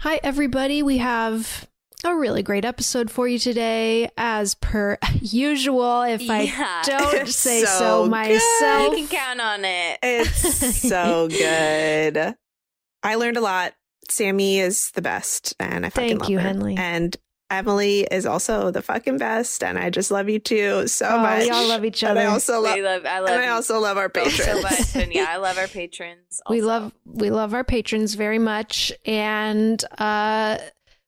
Hi, everybody. We have a really great episode for you today, as per usual. If Yeah. I don't say so, So myself, You can count on it. It's so good. I learned a lot. Sammy is the best, and I fucking Thank love you, her. Henley. And Emily is also the fucking best, and I just love you too so oh, much. we all love each And other. I also love, we love, I love and I also love our patrons. so much. And yeah, I love our patrons. we love we love our patrons very much, and uh,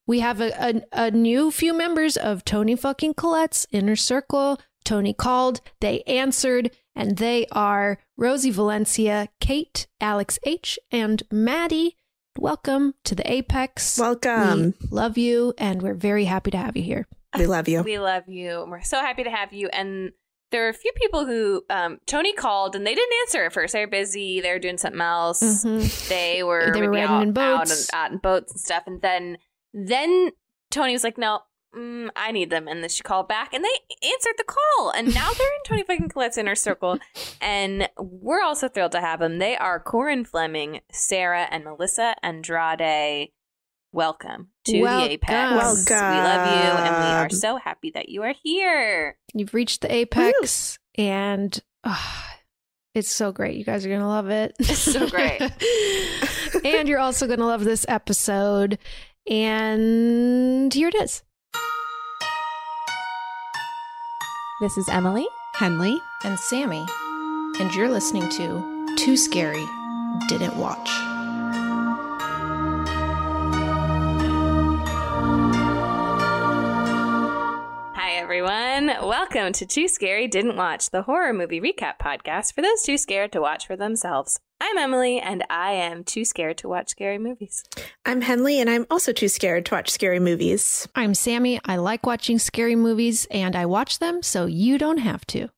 we have a, a a new few members of Toni fucking Collette's inner circle. Toni called, they answered, and they are Rosie Valencia, Kate, Alex H, and Maddie. Welcome to the Apex. Welcome. We love you, and we're very happy to have you here. We love you. We love you. We're so happy to have you. And there are a few people who um, Toni called and they didn't answer at first. They were busy. They were doing something else. Mhm. They were They were riding out, in boats. out, and, out in boats and stuff. And then then Toni was like, "No, mm, I need them." And then she called back, and they answered the call. And now they're in Toni fucking Collette's inner circle, and we're also thrilled to have them. They are Corin Fleming, Sarah, and Melissa Andrade. Welcome to Welcome. the Apex. We love you, and we are so happy that you are here. You've reached the apex, and ah, it's so great. You guys are going to love it. It's so great. and you're also going to love this episode. And here it is. This is Emily. Henley. And Sammy. And you're listening to Too Scary Didn't Watch. Welcome to Too Scary Didn't Watch, the horror movie recap podcast for those too scared to watch for themselves. I'm Emily, and I am too scared to watch scary movies. I'm Henley, and I'm also too scared to watch scary movies. I'm Sammy. I like watching scary movies, and I watch them so you don't have to.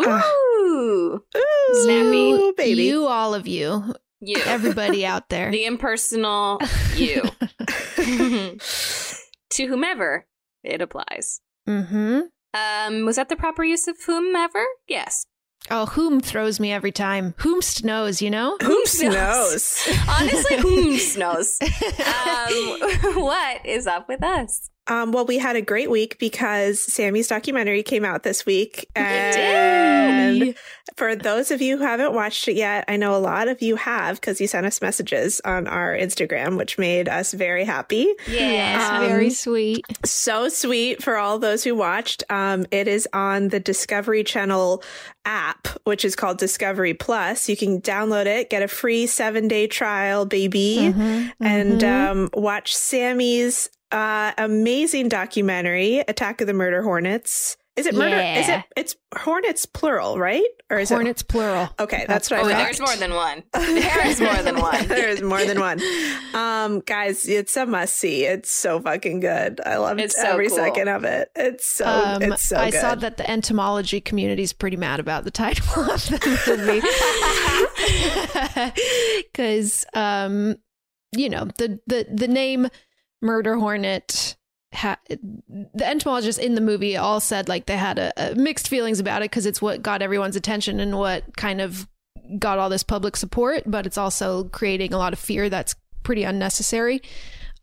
Ah. Ooh, Ooh, you, baby. you, all of you, you, everybody out there. the impersonal you, to whomever it applies. mm-hmm. Um, was that the proper use of whomever? Yes. Oh, whom throws me every time. Whomst knows, you know? Whoops knows? knows? Honestly, whom knows? Um, what is up with us? Um, well, we had a great week because Sammy's documentary came out this week. did. And for those of you who haven't watched it yet, I know a lot of you have because you sent us messages on our Instagram, which made us very happy. Yes, Um, very sweet. So sweet for all those who watched. Um, it is on the Discovery Channel app, which is called Discovery Plus. You can download it, get a free seven day trial, baby Mhm, and mhm. um, watch Sammy's uh, amazing documentary, Attack of the Murder Hornets. Is it murder? Is it? It's hornets plural, right? Or is it Hornets plural. Okay, that's, what Oh, I thought. there's more than one. There is more than one. there is more than one. Um, guys, it's a must see. It's so fucking good. I love It's so every cool. second of it. It's so. Um, it's so I good. saw that the entomology community is pretty mad about the title of the movie because, um, you know, the the the name Murder Hornet. Ha- the entomologists in the movie all said like they had a, a mixed feelings about it because it's what got everyone's attention and what kind of got all this public support, but it's also creating a lot of fear that's pretty unnecessary.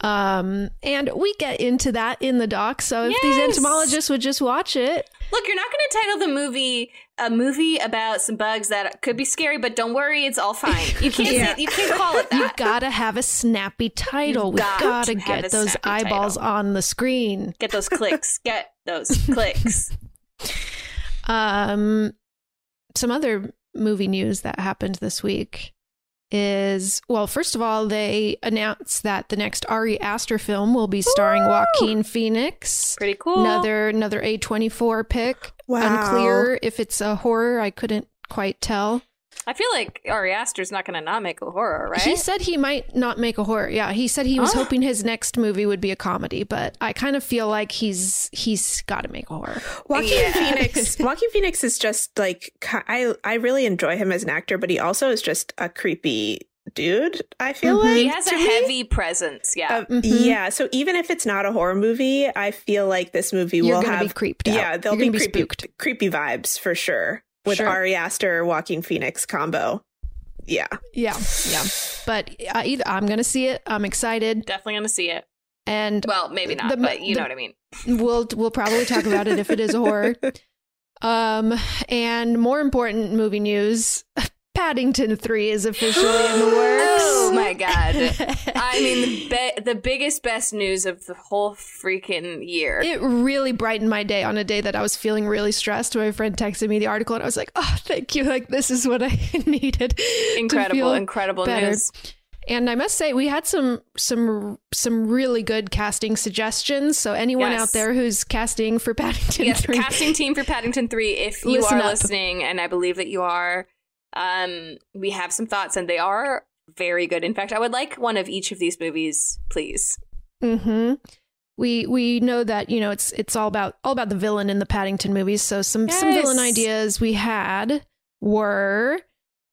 Um, and we get into that in the doc. So if these entomologists would just watch it, Look, you're not going to title the movie a movie about some bugs that could be scary, but don't worry, it's all fine. You can't Yeah. say, you can't call it that. you gotta have a snappy title. You've We got gotta get those eyeballs title. on the screen. Get those clicks. Get those clicks. Um, some other movie news that happened this week is well, first of all, they announced that the next Ari Aster film will be starring Woo! Joaquin Phoenix. Pretty cool. Another another A twenty four pick. Wow. Unclear if it's a horror. I couldn't quite tell. I feel like Ari Aster's not going to not make a horror, right? He said he might not make a horror. Yeah, he said he was Oh. hoping his next movie would be a comedy, but I kind of feel like he's he's got to make a horror. Joaquin Yeah. Phoenix. Joaquin Phoenix is just like I. I really enjoy him as an actor, but he also is just a creepy dude. I feel Mhm. like he has a me. heavy presence. Yeah. Uh, Mhm. Yeah, so even if it's not a horror movie, I feel like this movie You're will have be creeped out. Yeah, there'll You're be, gonna be creepy, spooked. creepy vibes for sure with Sure. Ari Aster, Joaquin Phoenix combo. Yeah, Yeah, yeah. But uh, either I'm gonna see it. I'm excited, Definitely going to see it. and Well, maybe not, The- but you the- know what I mean. we'll we'll probably talk about it if it is a horror. Um, and more important movie news: Paddington Three is officially in the works. Oh my god. I mean, the, be- the biggest, best news of the whole freaking year. It really brightened my day on a day that I was feeling really stressed. My friend texted me the article, and I was like, "Oh, thank you! Like this is what I needed." incredible, incredible better. news. And I must say, we had some some some really good casting suggestions. So anyone Yes. out there who's casting for Paddington Yes, 3, casting team for Paddington 3, if you Listen are up. listening, and I believe that you are, um, we have some thoughts, and they are very good. In fact, I would like one of each of these movies, please. hmm We we know that you know it's it's all about all about the villain in the Paddington movies. So some some villain ideas we had were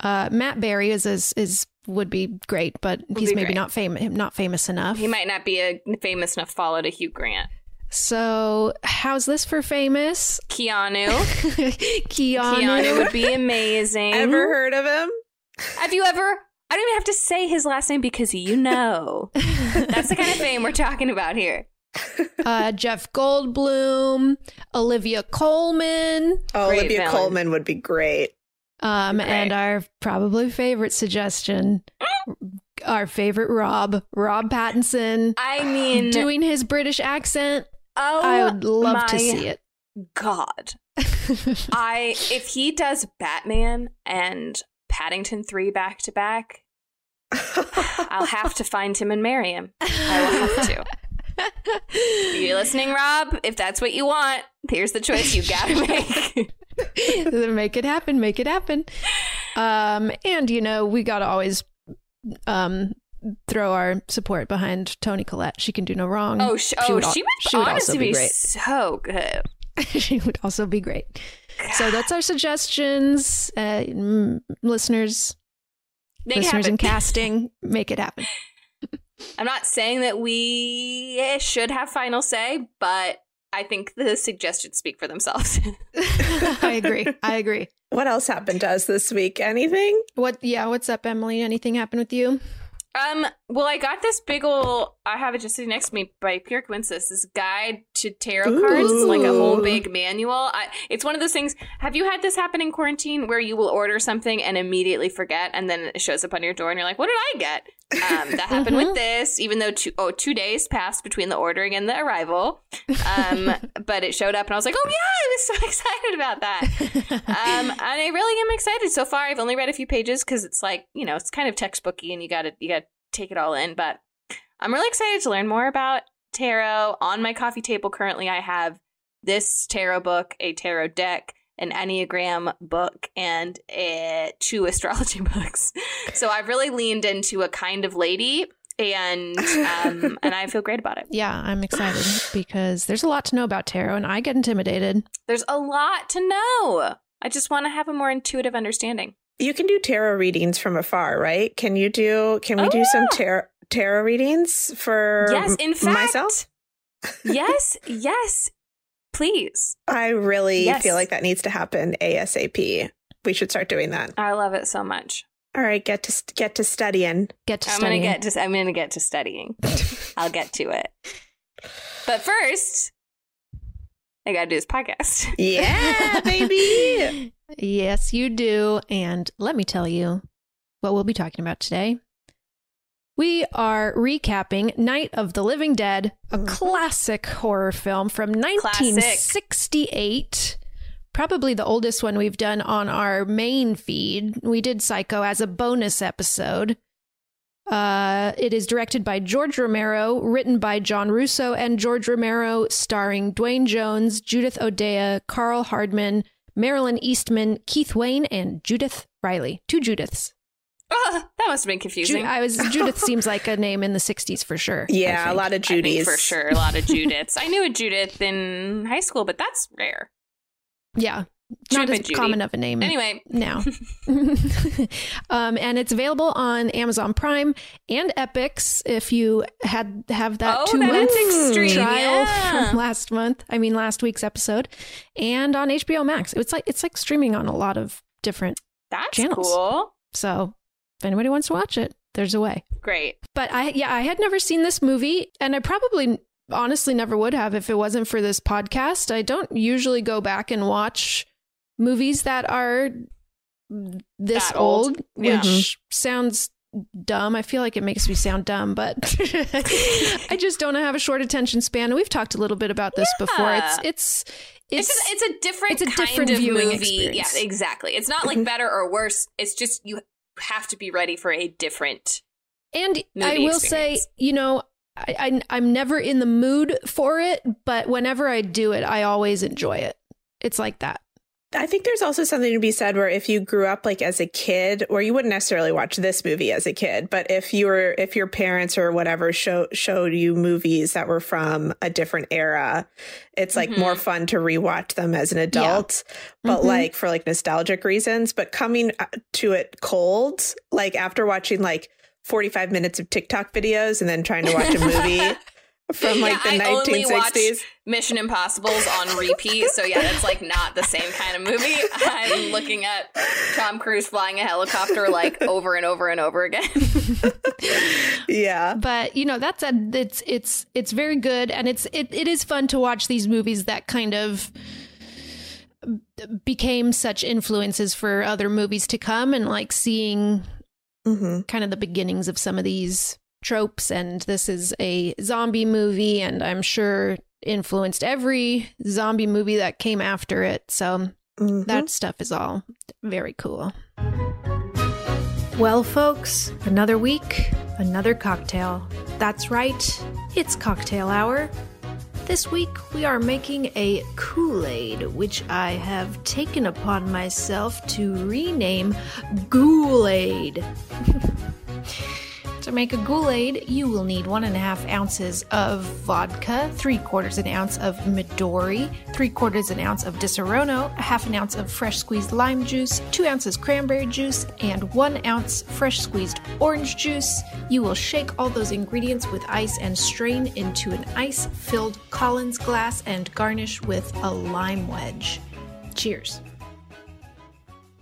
uh, Matt Berry is is is would be great, but he's maybe great. not famous not famous enough. He might not be a famous enough follow to Hugh Grant. So how's this for famous? Keanu. Keanu. Keanu would be amazing. ever heard of him? Have you ever? I don't even have to say his last name because you know. That's the kind of fame we're talking about here. uh, Jeff Goldblum, Olivia Colman, Oh, Great Olivia villain. Colman would be great. um, Great. and our probably favorite suggestion, our favorite Rob, Rob Pattinson, I mean, doing his British accent. Oh, I would love to see it. God, I if he does Batman and Paddington three back to back, I'll have to find him and marry him. I will have to. Are you listening, Rob? If that's what you want, here's the choice you gotta make. make it happen, make it happen. Um, and you know, we gotta always um throw our support behind Toni Collette. She can do no wrong. oh, sh- oh, would al- she would, she would honestly also be be great. so good. she would also be great. So that's our suggestions, uh, mm, listeners, Make it listeners in happen. casting. Make it happen. I'm not saying that we should have final say, but I think the suggestions speak for themselves. I agree. I agree. what else happened to us this week? Anything? What? Yeah. What's up, Emily? Anything happen with you? Um, well, I got this big ol' I have it just sitting next to me by pure coincidence. This guide to tarot cards, It's like a whole big manual. I, it's one of those things. Have you had this happen in quarantine where you will order something and immediately forget, and then it shows up on your door, and you're like, "What did I get?" Um, that happened with this, even though two, oh, two days passed between the ordering and the arrival. Um, but it showed up, and I was like, "Oh yeah, I was so excited about that." um, and I really am excited so far. I've only read a few pages because it's like you know it's kind of textbooky and you got to you got to take it all in. But I'm really excited to learn more about tarot. On my coffee table currently, I have this tarot book, a tarot deck, an enneagram book, and uh two astrology books. So I've really leaned into a kind of lady, and um, and I feel great about it. yeah, I'm excited because there's a lot to know about tarot, and I get intimidated. There's a lot to know. I just want to have a more intuitive understanding. You can do tarot readings from afar, right? Can you do? Can we Oh, do some tarot tarot readings for yes, in fact, myself? yes, yes, please. I really Yes. feel like that needs to happen ASAP. We should start doing that. I love it so much. All right, get to get to studying. Get to I'm studying. gonna get to I'm gonna get to studying. I'll get to it. But first, I gotta do this podcast. Yeah, baby. Yes, you do. And let me tell you what we'll be talking about today. We are recapping Night of the Living Dead, a Mhm. classic horror film from Classic. 1968. Probably the oldest one we've done on our main feed. We did Psycho as a bonus episode. Uh, it is directed by George Romero, written by John Russo and George Romero, starring Duane Jones, Judith O'Dea, Karl Hardman, Marilyn Eastman, Keith Wayne, and Judith Ridley. Two Judiths. Oh, that must have been confusing. Ju- I was Judith seems like a name in the '60s for sure. Yeah, a lot of I think Judys for sure. A lot of Judiths. I knew a Judith in high school, but that's rare. Yeah, Should've not been as Judy. common of a name. Anyway, now. um, and it's available on Amazon Prime and Epix if you had have that Oh, two that month Epix trial yeah. from last month. I mean last week's episode, and on HBO Max. It's like it's like streaming on a lot of different. that's Channels. cool. So if anybody wants to watch it, there's a way. Great. But I yeah I had never seen this movie, and I probably honestly never would have if it wasn't for this podcast. I don't usually go back and watch movies that are this That old. old, Yeah. which sounds dumb. I feel like it makes me sound dumb, but I just don't have a short attention span. And we've talked a little bit about this before. It's it's It's, it's, a, it's a different it's a kind different of viewing movie. experience. Yeah, exactly. It's not like better or worse. It's just you have to be ready for a different. And I will say, you know, I, I I'm never in the mood for it, but whenever I do it, I always enjoy it. It's like that. I think there's also something to be said where if you grew up like as a kid, or you wouldn't necessarily watch this movie as a kid, but if you were, if your parents or whatever show, showed you movies that were from a different era, it's like Mhm. more fun to rewatch them as an adult, but Mhm. like for like nostalgic reasons. But coming uh, to it cold, like after watching like 45 minutes of TikTok videos and then trying to watch a movie from like Yeah, the I only watch 1960s. Mission Impossible's on repeat. So yeah, it's like not the same kind of movie. I'm looking at Tom Cruise flying a helicopter like over and over and over again. Yeah. But you know, that's a it's it's it's very good, and it's it, it is fun to watch these movies that kind of became such influences for other movies to come, and like seeing hmm kind of the beginnings of some of these tropes. And this is a zombie movie, and I'm sure influenced every zombie movie that came after it. So hmm that stuff is all very cool. Well, folks, another week, another cocktail. That's right, it's cocktail hour. This week, we are making a Kool Aid, which I have taken upon myself to rename Ghoul Aid. To make a Ghoul-Aid, you will need one and a half ounces of vodka, three quarters an ounce of Midori, three quarters an ounce of Disaronno, a half an ounce of fresh squeezed lime juice, two ounces cranberry juice, and one ounce fresh squeezed orange juice. You will shake all those ingredients with ice and strain into an ice-filled Collins glass and garnish with a lime wedge. Cheers.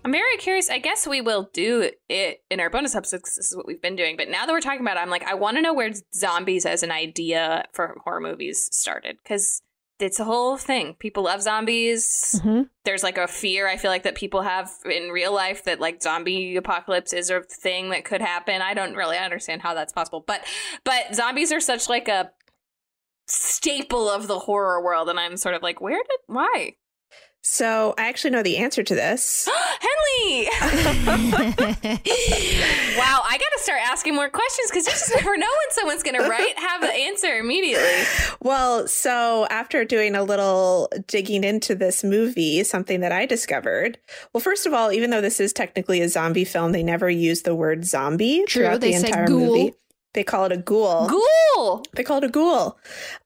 I'm very curious. I guess we will do it in our bonus episodes. This is what we've been doing. But now that we're talking about it, I'm like, I want to know where zombies as an idea for horror movies started because it's a whole thing. People love zombies. Mhm. There's like a fear I feel like that people have in real life that like zombie apocalypse is a thing that could happen. I don't really understand how that's possible, but but zombies are such like a staple of the horror world, and I'm sort of like, where did why? So I actually know the answer to this. Henley! wow, I got to start asking more questions because you just never know when someone's going to write have the answer immediately. Well, so after doing a little digging into this movie, something that I discovered. Well, first of all, even though this is technically a zombie film, they never use the word zombie True, throughout they the entire ghoul. movie. They call it a ghoul. Ghoul! They call it a ghoul.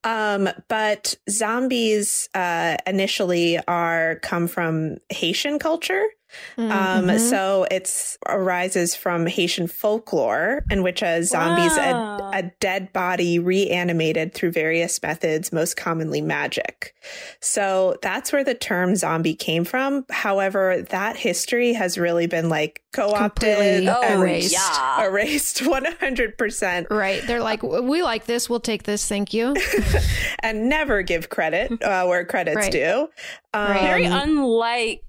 Um, but zombies uh, initially are come from Haitian culture. Um, Mhm. so it's arises from Haitian folklore in which a zombie's Wow. a, a dead body reanimated through various methods, most commonly magic. So that's where the term zombie came from. However, that history has really been like co-opted, Completely Oh, erased. yeah. erased 100% Right. They're like, we like this. We'll take this. Thank you. and never give credit uh, where credit's Right. due. Um, Very unlike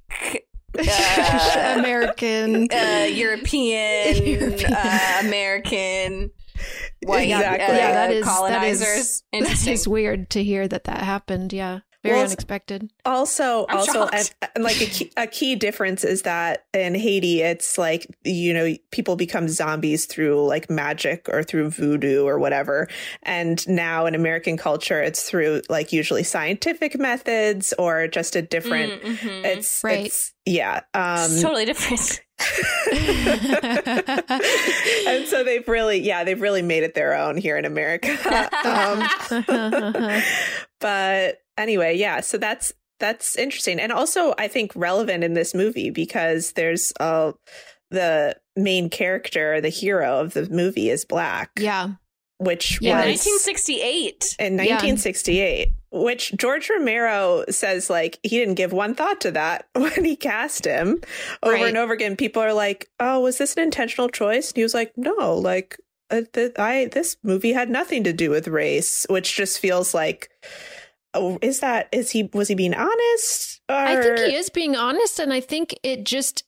uh, American. uh, European, European. Uh, American, white Exactly. uh, yeah, that is colonizers. That is, that is weird to hear that that happened. Yeah. Very Well, unexpected. Also, I'm also, and, and like a key, a key difference is that in Haiti, it's like you know people become zombies through like magic or through voodoo or whatever, and now in American culture, it's through like usually scientific methods or just a different. Mm, mhm. It's Right. It's, yeah. Um, It's totally different. and so they've really, yeah, they've really made it their own here in America. um, but anyway, yeah, so that's that's interesting, and also I think relevant in this movie because there's uh the main character, the hero of the movie, is black, yeah. which Yeah, was 1968. in Yeah. 1968. Which George Romero says, like, he didn't give one thought to that when he cast him over Right. and over again. People are like, "Oh, was this an intentional choice?" And he was like, "No, like, uh, th- I this movie had nothing to do with race," which just feels like, is that is he was he being honest? Or... I think he is being honest, and I think it just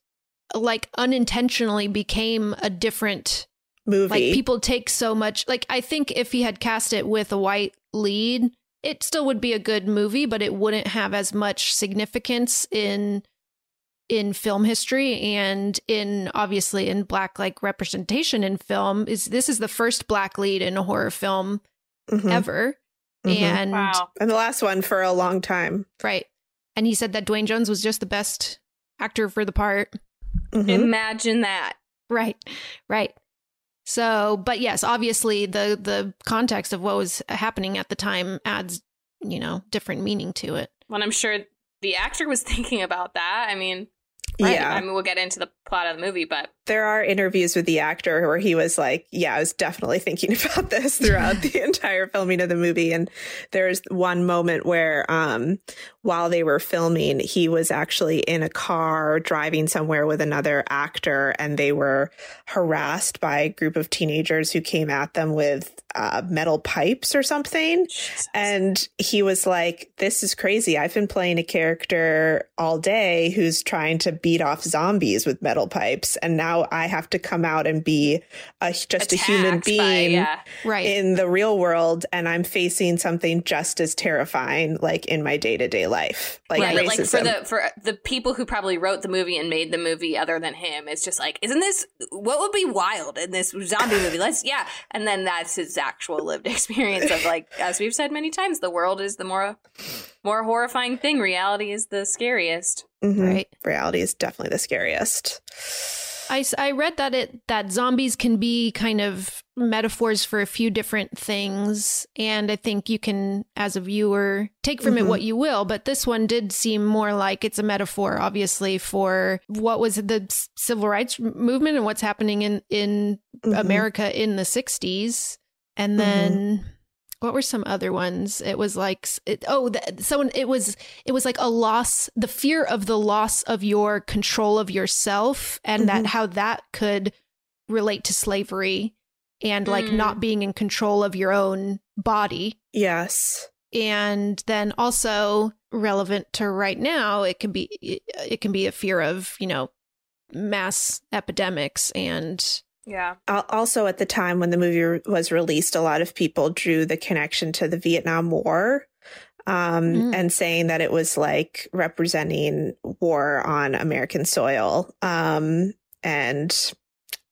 like unintentionally became a different movie. like people take so much like I think if he had cast it with a white lead, it still would be a good movie, but it wouldn't have as much significance in in film history and in obviously in black like representation in film is this is the first black lead in a horror film Mhm, ever mhm. and Wow. and the last one for a long time. right and he said that Duane Jones was just the best actor for the part Mhm. Imagine that. Right. Right. So, but yes, obviously the the context of what was happening at the time adds, you know, different meaning to it. When I'm sure the actor was thinking about that. I mean, Yeah. I mean, we'll get into the plot of the movie, but there are interviews with the actor where he was like, "Yeah, I was definitely thinking about this throughout the entire filming of the movie." And there's one moment where, um, while they were filming, he was actually in a car driving somewhere with another actor, and they were harassed by a group of teenagers who came at them with uh, metal pipes or something. And he was like, This is crazy. I've been playing a character all day who's trying to beat off zombies with metal pipes. And now I have to come out and be a, just a human attacked by- being yeah. Right. in the real world. And I'm facing something just as terrifying, like in my day to day life, like yeah, but like for the for the people who probably wrote the movie and made the movie other than him, it's just like, isn't this what would be wild in this zombie movie? Let's yeah, and then that's his actual lived experience of like, as we've said many times, the world is the more more horrifying thing. Reality is the scariest. Mhm. Right. Reality is definitely the scariest. I, I read that it that zombies can be kind of metaphors for a few different things and I think you can as a viewer take from it Mhm. what you will but this one did seem more like it's a metaphor obviously for what was the civil rights movement and what's happening in in Mhm. America in the 60s. And then what were some other ones? It was like it, oh, the, someone it was it was like a loss, the fear of the loss of your control of yourself and Mhm. that how that could relate to slavery and like Mm. not being in control of your own body. Yes. And then also relevant to right now, it can be it can be a fear of, you know, mass epidemics and Yeah. Also, at the time when the movie was released, a lot of people drew the connection to the Vietnam War um, Mm. and saying that it was like representing war on American soil. Um, and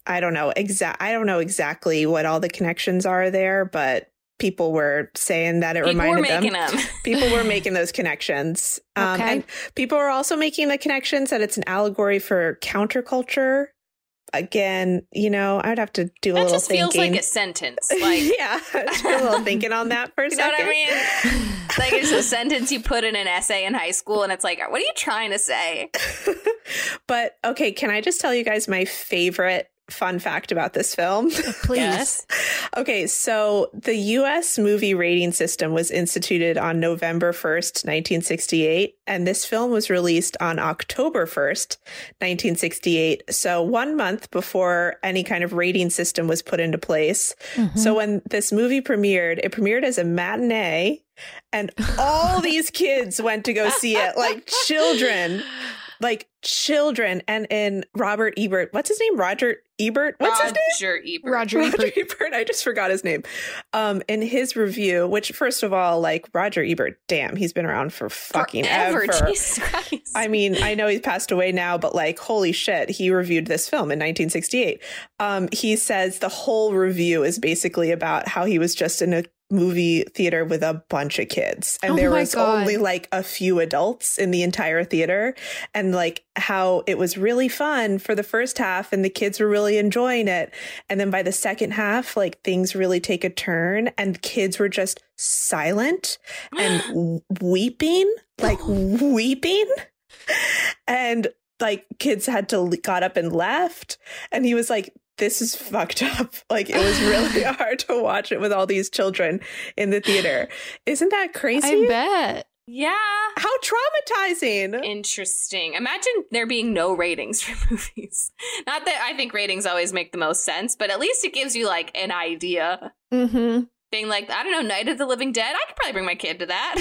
I don't know exact. I don't know exactly what all the connections are there, but people were saying that it People reminded them. making them. People were making those connections. Um, Okay. And people were also making the connections that it's an allegory for counterculture. Again, you know, I'd have to do a that little just feels thinking. like a sentence. Like, yeah, do a little thinking on that for a you know what I mean? like it's a sentence you put in an essay in high school, and it's like, what are you trying to say? but okay, can I just tell you guys my favorite fun fact about this film? please. Yes. Okay, so the US movie rating system was instituted on November 1st, 1968, and this film was released on October 1st, 1968. So, one month before any kind of rating system was put into place. Mhm. So, when this movie premiered, it premiered as a matinee, and all these kids went to go see it, like children. like children and in Robert Ebert. What's his name? Roger Ebert. What's his name? Roger Ebert. Roger Roger Ebert. Ebert. I just forgot his name. Um, in his review, which first of all, like Roger Ebert, damn, he's been around for fucking Forever. ever. Jesus Christ. I mean, I know he's passed away now, but like, holy shit, he reviewed this film in 1968. Um, he says the whole review is basically about how he was just in a movie theater with a bunch of kids. And Oh there was God. only like a few adults in the entire theater. And like how it was really fun for the first half and the kids were really enjoying it. And then by the second half like things really take a turn and kids were just silent and weeping like weeping. And like kids had to got up and left. And he was like this is fucked up like it was really hard to watch it with all these children in the theater isn't that crazy I bet. yeah. how traumatizing Interesting. Imagine there being no ratings for movies. Not that I think ratings always make the most sense, but at least it gives you like an idea. Mm-hmm. Being like, I don't know, Night of the Living Dead. I could probably bring my kid to that.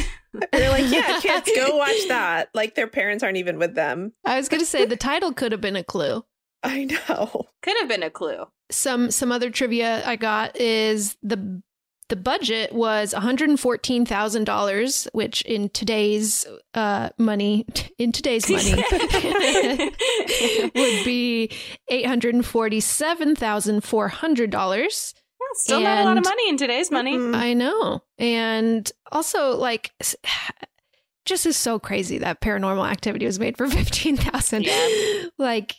they're like yeah kids go watch that like their parents aren't even with them I was gonna say the title could have been a clue. I know Could have been a clue. Some some other trivia I got is the the budget was one hundred and fourteen thousand dollars, which in today's uh, money in today's money would be eight hundred and forty seven thousand four hundred dollars. Still not a lot of money in today's money. I know. And also like just is so crazy that paranormal activity was made for 15,000. Yeah. Like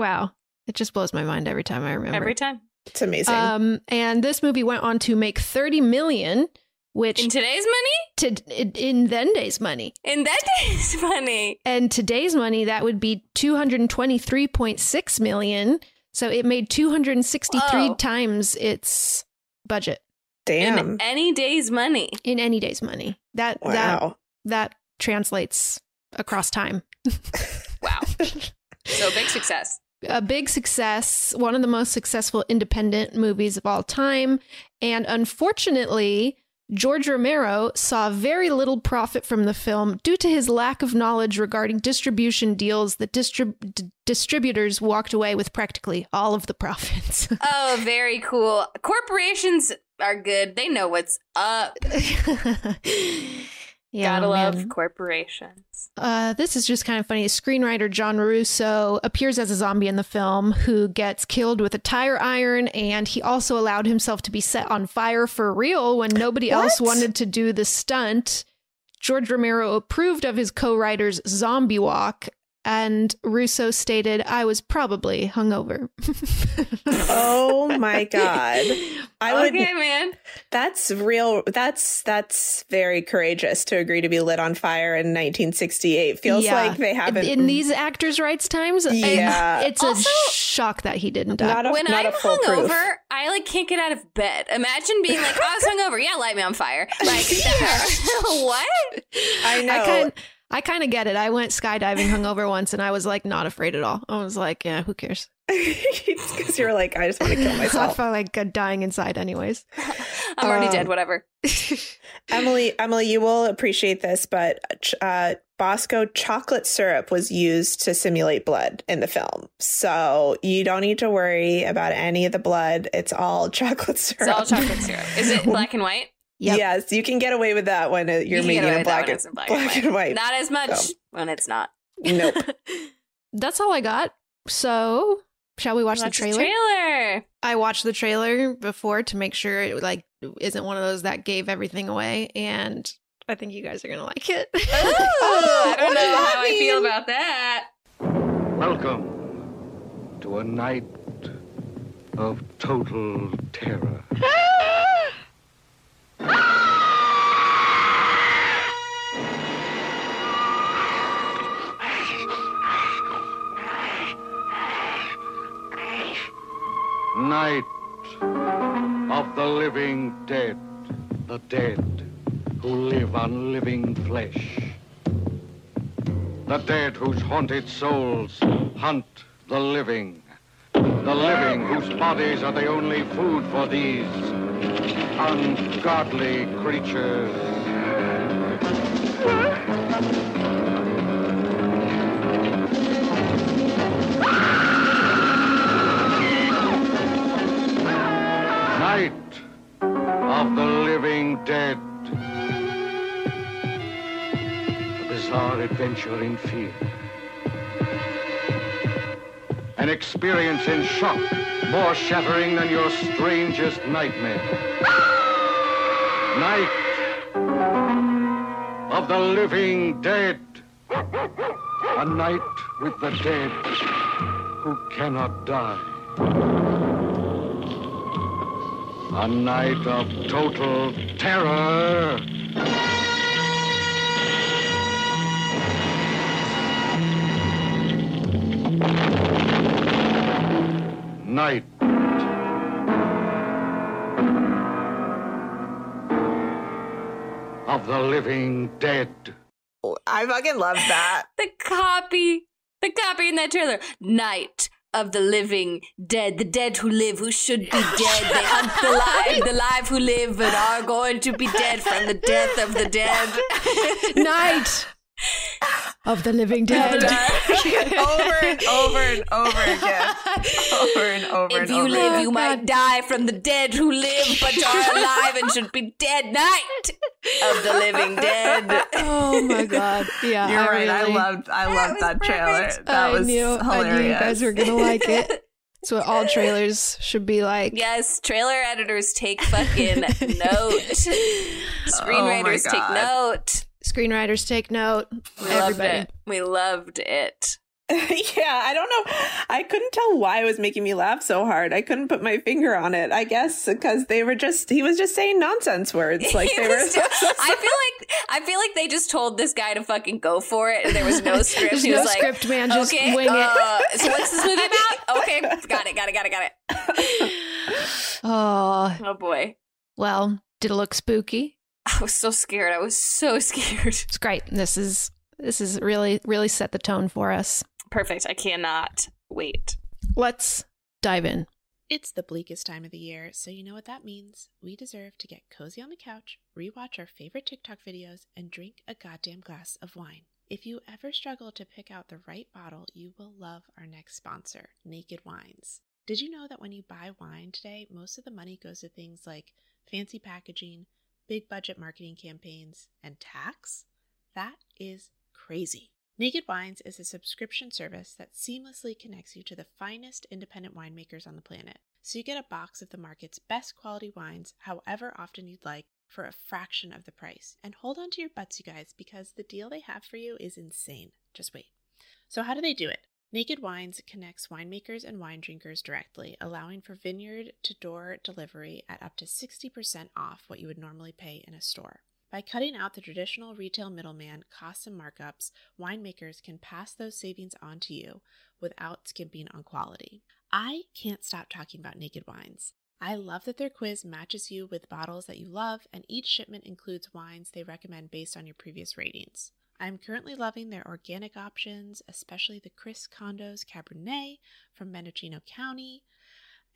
wow. It just blows my mind every time I remember. Every time. it's amazing Um and this movie went on to make 30 million which In today's money? to in, in then days money. In that day's money. And today's money that would be 223.6 million. So it made 263 Whoa. times its budget damn In any day's money. in any day's money. That that wow that translates across time. Wow. so big success. A big success, one of the most successful independent movies of all time. And unfortunately, George Romero saw very little profit from the film due to his lack of knowledge regarding distribution deals that distrib- d- distributors walked away with practically all of the profits. Oh, very cool. Corporations are good. They know what's up. yeah, Gotta love corporations. Uh, this is just kind of funny. Screenwriter John Russo appears as a zombie in the film who gets killed with a tire iron, and he also allowed himself to be set on fire for real when nobody else wanted to do the stunt. George Romero approved of his co writer's zombie walk, and Russo stated, I was probably hungover. oh my god i would okay, man. That's real. That's that's very courageous to agree to be lit on fire in 1968. Feels Yeah. like they haven't. In these actors' rights times, I- Yeah. it's Also- a shock that he didn't die. not a, when not I'm a foolproof. hungover, I like can't get out of bed. Imagine being like, I was hungover. Yeah, light me on fire. Like, that- what? I know. I kind I kind of get it. I went skydiving hungover once, and I was like not afraid at all. I was like, yeah, who cares? because you're like, I just want to kill myself. I myself. felt like uh, dying inside, anyways. I'm already Um, dead. Whatever. Emily, Emily, you will appreciate this, but uh, Bosco chocolate syrup was used to simulate blood in the film, so you don't need to worry about any of the blood. It's all chocolate syrup. It's all chocolate syrup. Is it black and white? Yep. Yes, you can get away with that when you're You can making get it black, and, black, black and white. Not as much So. when it's not. Nope. That's all I got. So, shall we watch, Watch the trailer? trailer. I watched the trailer before to make sure it like isn't one of those that gave everything away, and I think you guys are gonna like it. Ooh, I don't know does that how I feel about that. Welcome to a night of total terror. Night of the living dead, the dead who live on living flesh. The dead whose haunted souls hunt the living. The living whose bodies are the only food for these ungodly creatures. Night of the living dead. A bizarre adventure in fear. An experience in shock more shattering than your strangest nightmare. Night of the living dead. A night with the dead who cannot die. A night of total terror. Night. Of the living dead. Oh, I fucking love that. The copy, the copy in that trailer. Night of the living dead, the dead who live, who should be dead. They hunt the live, the live who live, but are going to be dead from the death of the dead. Night of the living dead. over and over and over again. Over and over If and you over. live, you might die from the dead who live, but are alive and should be dead. Night of the living dead. oh my god. Yeah. You're right. I loved I loved was that trailer. That I was knew, hilarious. I knew you guys were gonna like it. That's what all trailers should be like. Yes, trailer editors take fucking note. Oh Screenwriters take note. Screenwriters take note. We loved Everybody. it. We loved it. yeah, I don't know. I couldn't tell why it was making me laugh so hard. I couldn't put my finger on it. I guess because they were just he was just saying nonsense words like they were. just- I feel like I feel like they just told this guy to fucking go for it, and there was no script. There's he no was like, script, man. Just okay, wing it. uh, so what's this movie about? Okay, got it, got it, got it, got it. Oh, Oh boy, well, did it look spooky? I was so scared. I was so scared. It's great. This is this is really really set the tone for us. Perfect. I cannot wait. Let's dive in. It's the bleakest time of the year, so you know what that means. We deserve to get cozy on the couch, rewatch our favorite TikTok videos, and drink a goddamn glass of wine. If you ever struggle to pick out the right bottle, you will love our next sponsor, Naked Wines. Did you know that when you buy wine today, most of the money goes to things like fancy packaging, big budget marketing campaigns, and tax? That is crazy. Naked Wines is a subscription service that seamlessly connects you to the finest independent winemakers on the planet. So you get a box of the market's best quality wines, however often you'd like, for a fraction of the price. And hold on to your butts, you guys, because the deal they have for you is insane. Just wait. So, how do they do it? Naked Wines connects winemakers and wine drinkers directly, allowing for vineyard to door delivery at up to 60% off what you would normally pay in a store. By cutting out the traditional retail middleman costs and markups, winemakers can pass those savings on to you without skimping on quality. I can't stop talking about Naked Wines. I love that their quiz matches you with bottles that you love, and each shipment includes wines they recommend based on your previous ratings. I'm currently loving their organic options, especially the Chris Condos Cabernet from Mendocino County.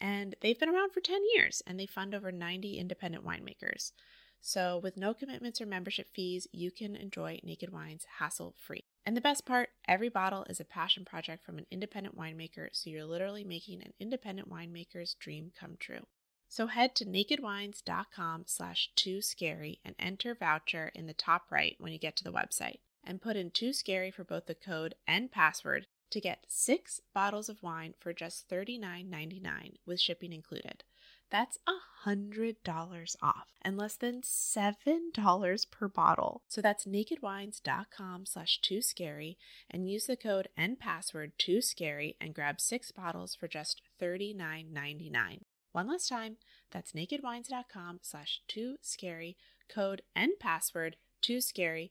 And they've been around for 10 years and they fund over 90 independent winemakers. So, with no commitments or membership fees, you can enjoy Naked Wines hassle free. And the best part every bottle is a passion project from an independent winemaker, so you're literally making an independent winemaker's dream come true. So head to nakedwines.com slash too scary and enter voucher in the top right when you get to the website. And put in too scary for both the code and password to get six bottles of wine for just $39.99 with shipping included. That's a $100 off and less than $7 per bottle. So that's nakedwines.com slash too scary and use the code and password too scary and grab six bottles for just $39.99. One last time, that's nakedwines.com slash too scary, code and password too scary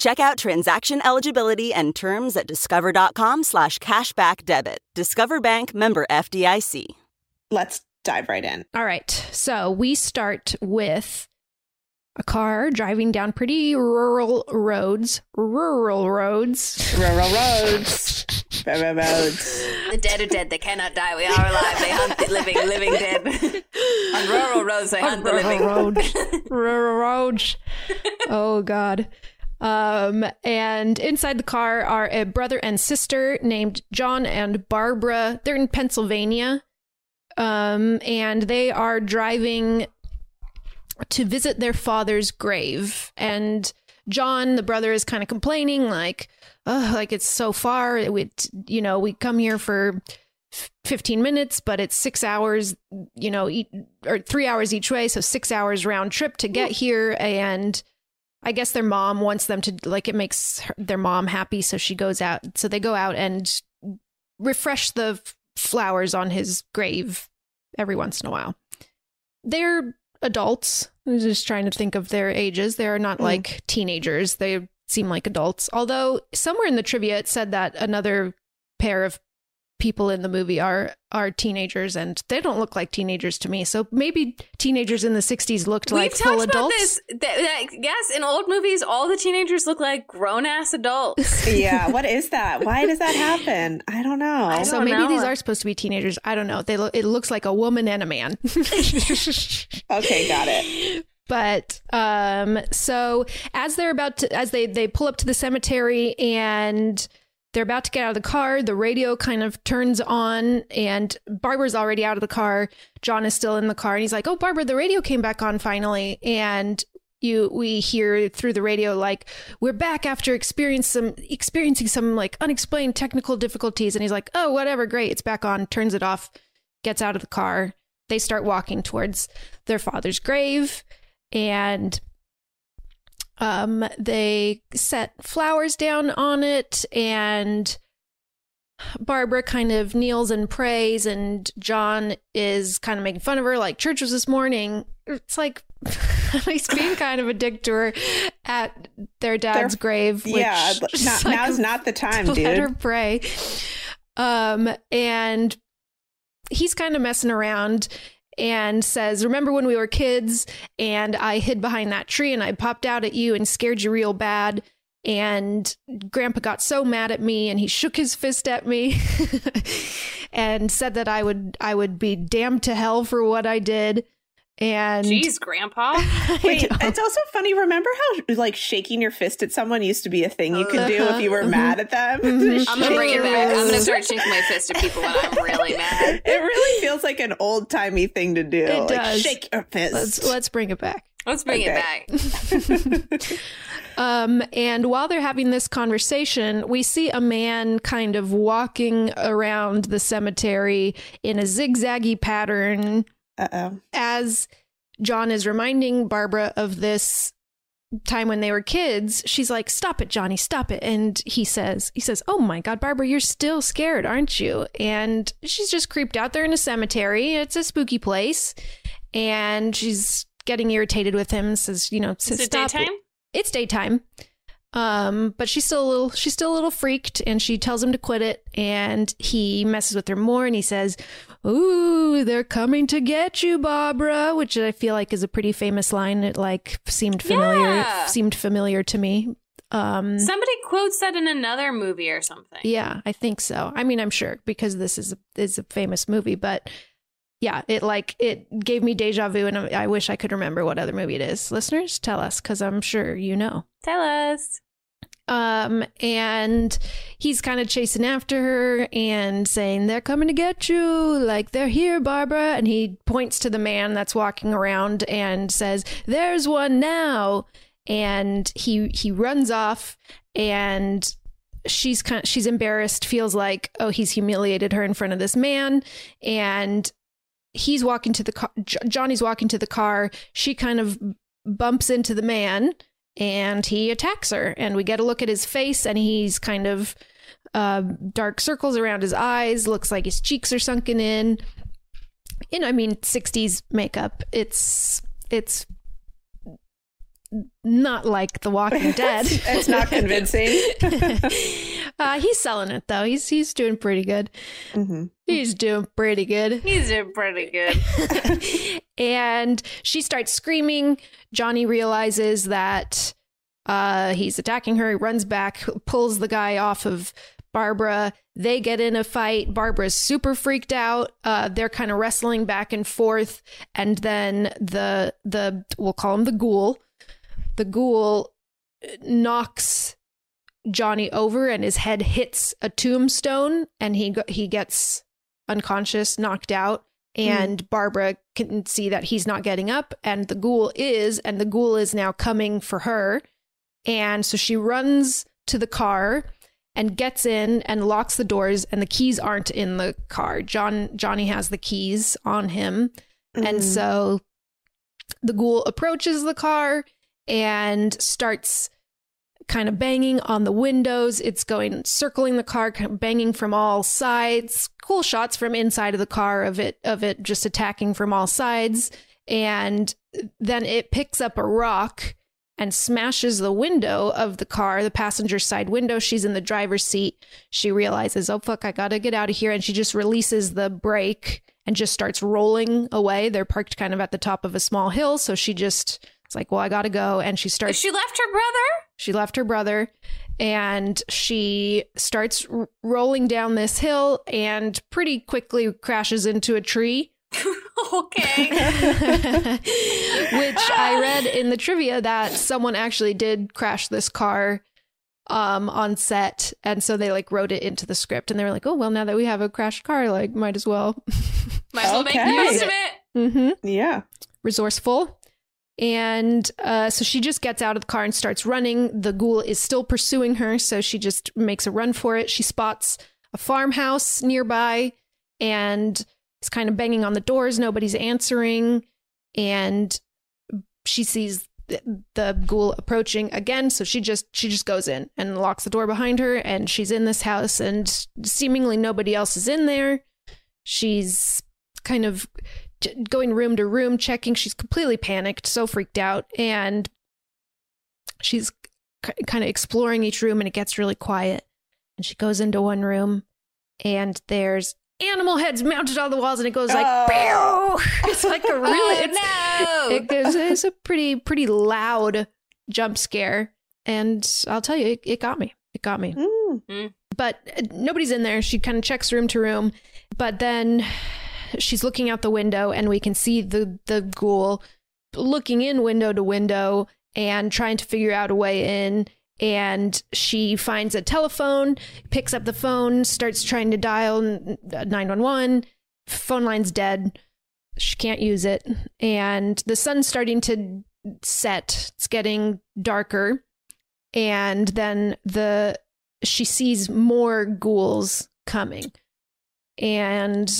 Check out transaction eligibility and terms at discover.com slash cashback debit. Discover Bank member FDIC. Let's dive right in. All right. So we start with a car driving down pretty rural roads. Rural roads. Rural roads. Rural roads. The dead are dead. They cannot die. We are alive. They hunt the living, living dead. On rural roads, they hunt the living. roads. rural roads. Oh God. Um, and inside the car are a brother and sister named John and Barbra. They're in Pennsylvania. Um, and they are driving to visit their father's grave. And John, the brother, is kind of complaining, like, oh, like it's so far. We, you know, we come here for 15 minutes, but it's six hours, you know, e- or three hours each way. So six hours round trip to get here. And I guess their mom wants them to, like, it makes her, their mom happy. So she goes out. So they go out and refresh the f- flowers on his grave every once in a while. They're adults. I'm just trying to think of their ages. They're not hmm. like teenagers. They seem like adults. Although somewhere in the trivia it said that another pair of people in the movie are are teenagers and they don't look like teenagers to me. So maybe teenagers in the 60s looked like We've full talked about adults. this. That, that, yes, in old movies, all the teenagers look like grown ass adults. Yeah, what is that? Why does that happen? I don't know. So don't maybe know. these are supposed to be teenagers. I don't know. They look it looks like a woman and a man. Okay, got it. but um so as they're about to as they they pull up to the cemetery and they're about to get out of the car. The radio kind of turns on and barbra's already out of the car. John is still in the car and he's like oh barbra the radio came back on finally. And you we hear through the radio like we're back after some experiencing some like unexplained technical difficulties. And he's like oh whatever great it's back on. Turns it off gets out of the car. They start walking towards their father's grave and um they set flowers down on it and Barbra kind of kneels and prays and John is kind of making fun of her like church was this morning it's like he's being kind of a dick to her at their dad's Their- grave which yeah, not, like, now's not the time, let her pray. Um, and he's kind of messing around and says, Remember when we were kids and I hid behind that tree and I popped out at you and scared you real bad? And grandpa got so mad at me and he shook his fist at me and said that I would I would be damned to hell for what I did. And Jeez, Grandpa. Wait, it's also funny. Remember how like shaking your fist at someone used to be a thing you could do if you were mad at them? Mhm. I'm gonna bring it back. I'm gonna start shaking my fist at people when I'm really mad. It really feels like an old timey thing to do. It like, does. Shake your fist. let's let's bring it back. Let's bring Okay. it back. Um, and while they're having this conversation, we see a man kind of walking around the cemetery in a zigzaggy pattern Uh oh. as John is reminding Barbra of this time when they were kids. She's like, "Stop it, Johnny, stop it." And he says, he says, "Oh my god, Barbra, you're still scared, aren't you?" And she's just creeped out there in a cemetery. It's a spooky place. And she's getting irritated with him, says, you know, Is it stop daytime? it's daytime um but she's still a little she's still a little freaked and she tells him to quit it and he messes with her more and he says ooh they're coming to get you barbra which i feel like is a pretty famous line it like seemed familiar Yeah. seemed familiar to me um Somebody quotes that in another movie or something. yeah i think so i mean i'm sure because this is a, is a famous movie but yeah it like it gave me deja vu and i wish i could remember what other movie it is listeners tell us because i'm sure you know Tell us. Um, and he's kind of chasing after her and saying, They're coming to get you. Like, they're here, Barbra. And he points to the man that's walking around and says, There's one now. And he he runs off and she's kind of, she's embarrassed, feels like, oh, he's humiliated her in front of this man. And he's walking to the car Johnny's walking to the car. She kind of bumps into the man and he attacks her. And we get a look at his face and he's kind of uh, dark circles around his eyes. Looks like his cheeks are sunken in. And i mean 60s makeup. It's it's not like The Walking Dead. it's not convincing. uh, he's selling it though. He's he's doing pretty good. hmm He's doing pretty good. He's doing pretty good. and she starts screaming. Johnny realizes that uh, he's attacking her. He runs back, pulls the guy off of Barbra. They get in a fight. Barbra's super freaked out. Uh, they're kind of wrestling back and forth, and then the the we'll call him the ghoul. The ghoul uh, knocks Johnny over, and his head hits a tombstone, and he he gets unconscious, knocked out. Hmm. And Barbra can see that he's not getting up, and the ghoul is, and the ghoul is now coming for her. And so she runs to the car and gets in and locks the doors and the keys aren't in the car. John Johnny has the keys on him. And mm-hmm. so the ghoul approaches the car and starts kind of banging on the windows. It's going circling the car, kind of banging from all sides. Cool shots from inside of the car of it of it just attacking from all sides. And then it picks up a rock and smashes the window of the car, the passenger side window. She's in the driver's seat. She realizes, oh, fuck, I gotta get out of here. And she just releases the brake and just starts rolling away. They're parked kind of at the top of a small hill. So she just, it's like, well, I gotta go. And she starts, she left her brother. she left her brother and she starts r- rolling down this hill and pretty quickly crashes into a tree. okay. which I read in the trivia that someone actually did crash this car um on set and so they like wrote it into the script and they were like oh well now that we have a crashed car like might as well Might as well make the most of it. mm-hmm. Yeah. resourceful and uh, so she just gets out of the car and starts running. The ghoul is still pursuing her so she just makes a run for it. She spots a farmhouse nearby and is kind of banging on the doors. Nobody's answering. And she sees th- the ghoul approaching again. So she just she just goes in and locks the door behind her and she's in this house and seemingly nobody else is in there. She's kind of going room to room checking she's completely panicked so freaked out and she's k- kind of exploring each room and it gets really quiet and she goes into one room and there's animal heads mounted on the walls and it goes like Oh. It's like a really Oh, it's, no. it goes it's a pretty pretty loud jump scare and i'll tell you it, it got me it got me Mm. but uh, nobody's in there. She kind of checks room to room, but then she's looking out the window, and we can see the the ghoul looking in window to window and trying to figure out a way in. And she finds a telephone, picks up the phone, starts trying to dial uh, one one. Phone line's dead. She can't use it, and the sun's starting to set. It's getting darker, and then the she sees more ghouls coming. And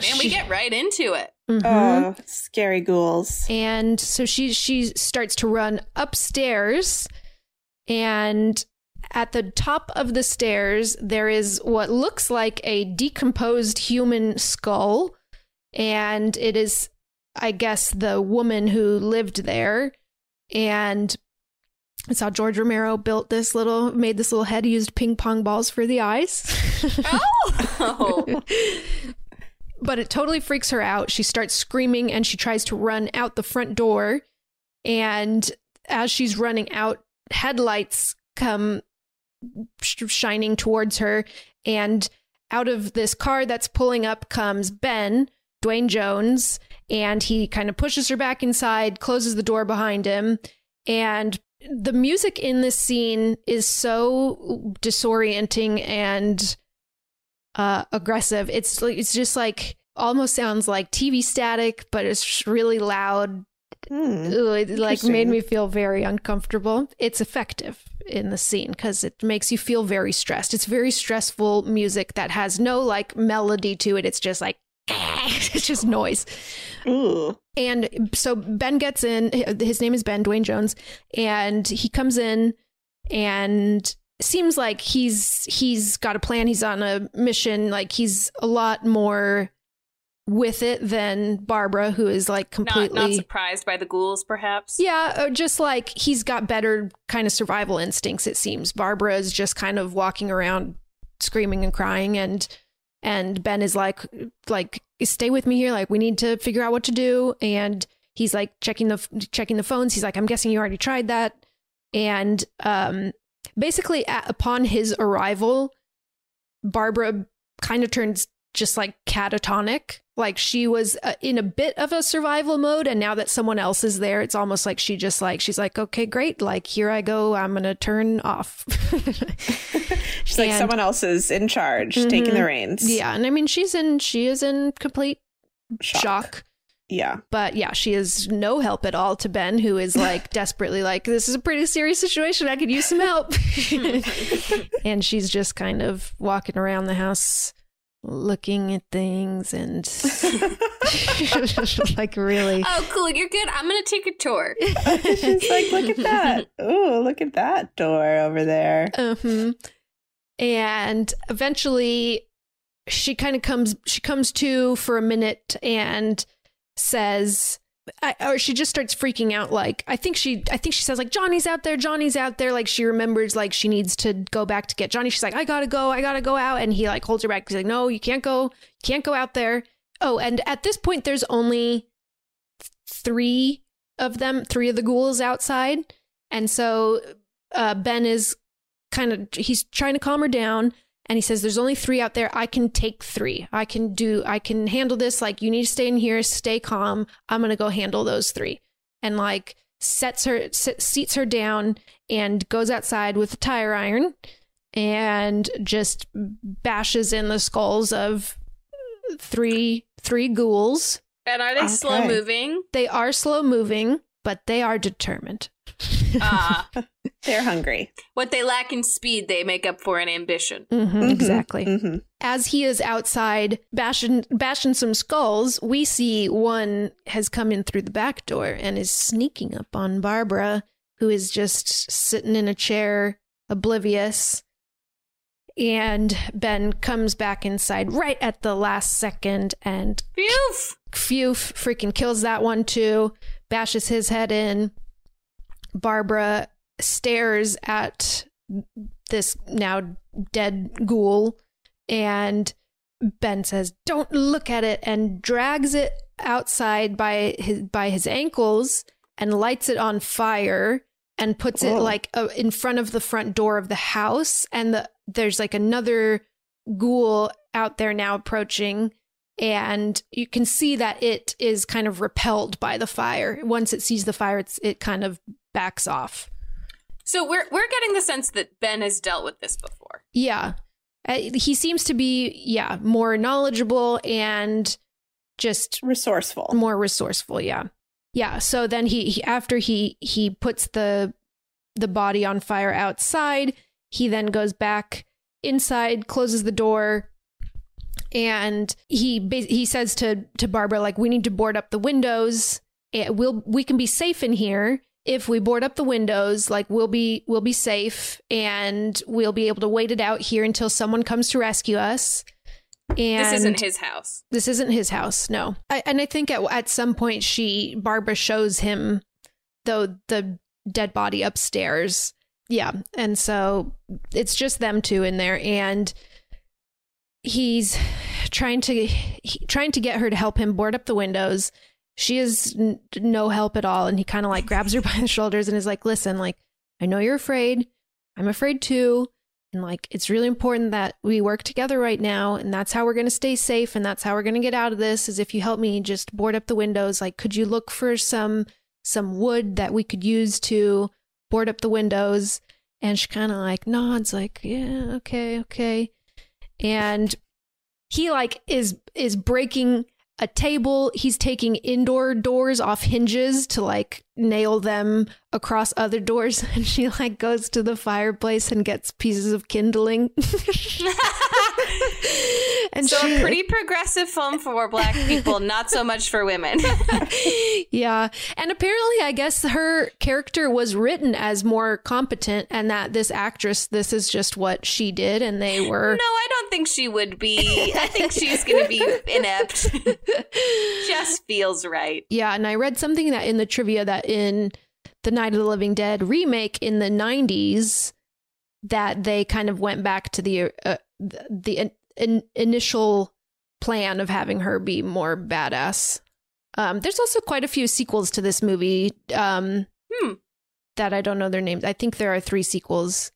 Man, we get right into it. Mhm. Oh, scary ghouls. and so she she starts to run upstairs and at the top of the stairs there is what looks like a decomposed human skull and it is i guess the woman who lived there and it's how george romero built this little made this little head he used ping pong balls for the eyes Oh. but it totally freaks her out. She starts screaming and she tries to run out the front door. And as she's running out, headlights come sh- shining towards her. And out of this car that's pulling up comes Ben, Duane Jones, and he kind of pushes her back inside, closes the door behind him. And the music in this scene is so disorienting and uh, aggressive. It's like it's just like almost sounds like TV static, but it's really loud. Hmm. Ooh, it like made me feel very uncomfortable. It's effective in the scene because it makes you feel very stressed. It's very stressful music that has no like melody to it. It's just like it's just noise. Ooh. And so Ben gets in. His name is Ben Duane Jones, and he comes in and seems like he's he's got a plan. He's on a mission. Like he's a lot more with it than Barbra, who is like Not, completely not surprised by the ghouls, perhaps. yeah, or just like he's got better kind of survival instincts. It seems Barbra is just kind of walking around screaming and crying, and and Ben is like like stay with me here. Like we need to figure out what to do. And he's like checking the checking the phones. He's like, I'm guessing you already tried that. And um, basically, at, upon his arrival, Barbra kind of turns just like catatonic. Like she was uh, in a bit of a survival mode, and now that someone else is there, it's almost like she just like she's like, okay, great, like here I go, I'm gonna turn off. She's like someone else is in charge, taking the Mhm. reins. yeah, and I mean she's in she is in complete Shock. shock. Yeah. But yeah, she is no help at all to Ben, who is like desperately like, this is a pretty serious situation. I could use some help. and she's just kind of walking around the house looking at things and like really. Oh, cool. You're good. I'm going to take a tour. She's like, look at that. oh look at that door over there. hmm And eventually she kind of comes she comes to for a minute and says I, or she just starts freaking out like i think she i think she says like johnny's out there johnny's out there like she remembers like she needs to go back to get johnny. She's like i gotta go i gotta go out and he like holds her back. He's like no you can't go you can't go out there. Oh and at this point there's only three of them three of the ghouls outside. And so uh, ben is kind of he's trying to calm her down and he says there's only three out there. I can take three. I can do i can handle this. Like you need to stay in here. Stay calm. I'm gonna go handle those three. And like sets her seats her down and goes outside with a tire iron and just bashes in the skulls of three three ghouls. And are they Okay. slow moving? they are slow moving but they are determined Ah, They're hungry. what they lack in speed, they make up for in ambition. Mhm, exactly hmm as he is outside bashing bashing some skulls, we see one has come in through the back door and is sneaking up on Barbra, who is just sitting in a chair, oblivious. And Ben comes back inside right at the last second and Phew! phew, freaking kills that one too, bashes his head in. Barbra stares at this now dead ghoul, and Ben says, "Don't look at it," and drags it outside by his by his ankles and lights it on fire and puts it like uh, in front of the front door of the house. And the there's like another ghoul out there now approaching and you can see that it is kind of repelled by the fire. Once it sees the fire, it's, it kind of backs off. So we're we're getting the sense that Ben has dealt with this before. Yeah. Uh, he seems to be, yeah, more knowledgeable and just Resourceful. more resourceful. Yeah. Yeah. So then he, he after he, he puts the, the body on fire outside, he then goes back inside, closes the door, and he ba- he says to to Barbra like we need to board up the windows. And we'll we can be safe in here if we board up the windows. Like we'll be we'll be safe and we'll be able to wait it out here until someone comes to rescue us. And this isn't his house. this isn't his house no I, and i think at, at some point she barbra shows him though the dead body upstairs yeah and so it's just them two in there and he's trying to he, trying to get her to help him board up the windows she is n- no help at all. And he kind of like grabs her by the shoulders and is like listen like i know you're afraid. I'm afraid too. And like it's really important that we work together right now. And that's how we're going to stay safe. And that's how we're going to get out of this is if you help me just board up the windows. Like could you look for some some wood that we could use to board up the windows? And she kind of like nods like yeah okay okay. And he like is is breaking a table. He's taking indoor doors off hinges to like nail them across other doors and she like goes to the fireplace and gets pieces of kindling and so she a pretty progressive film for black people, not so much for women. yeah. And apparently, I guess her character was written as more competent, and that this actress, this is just what she did, and they were. No, I don't think she would be. I think she's going to be inept. Just feels right. Yeah, and I read something that in the trivia that in the Night of the Living Dead remake in the 90s that they kind of went back to the uh, the, the in, in, initial plan of having her be more badass. Um, there's also quite a few sequels to this movie um, Hmm. that I don't know their names. I think there are three sequels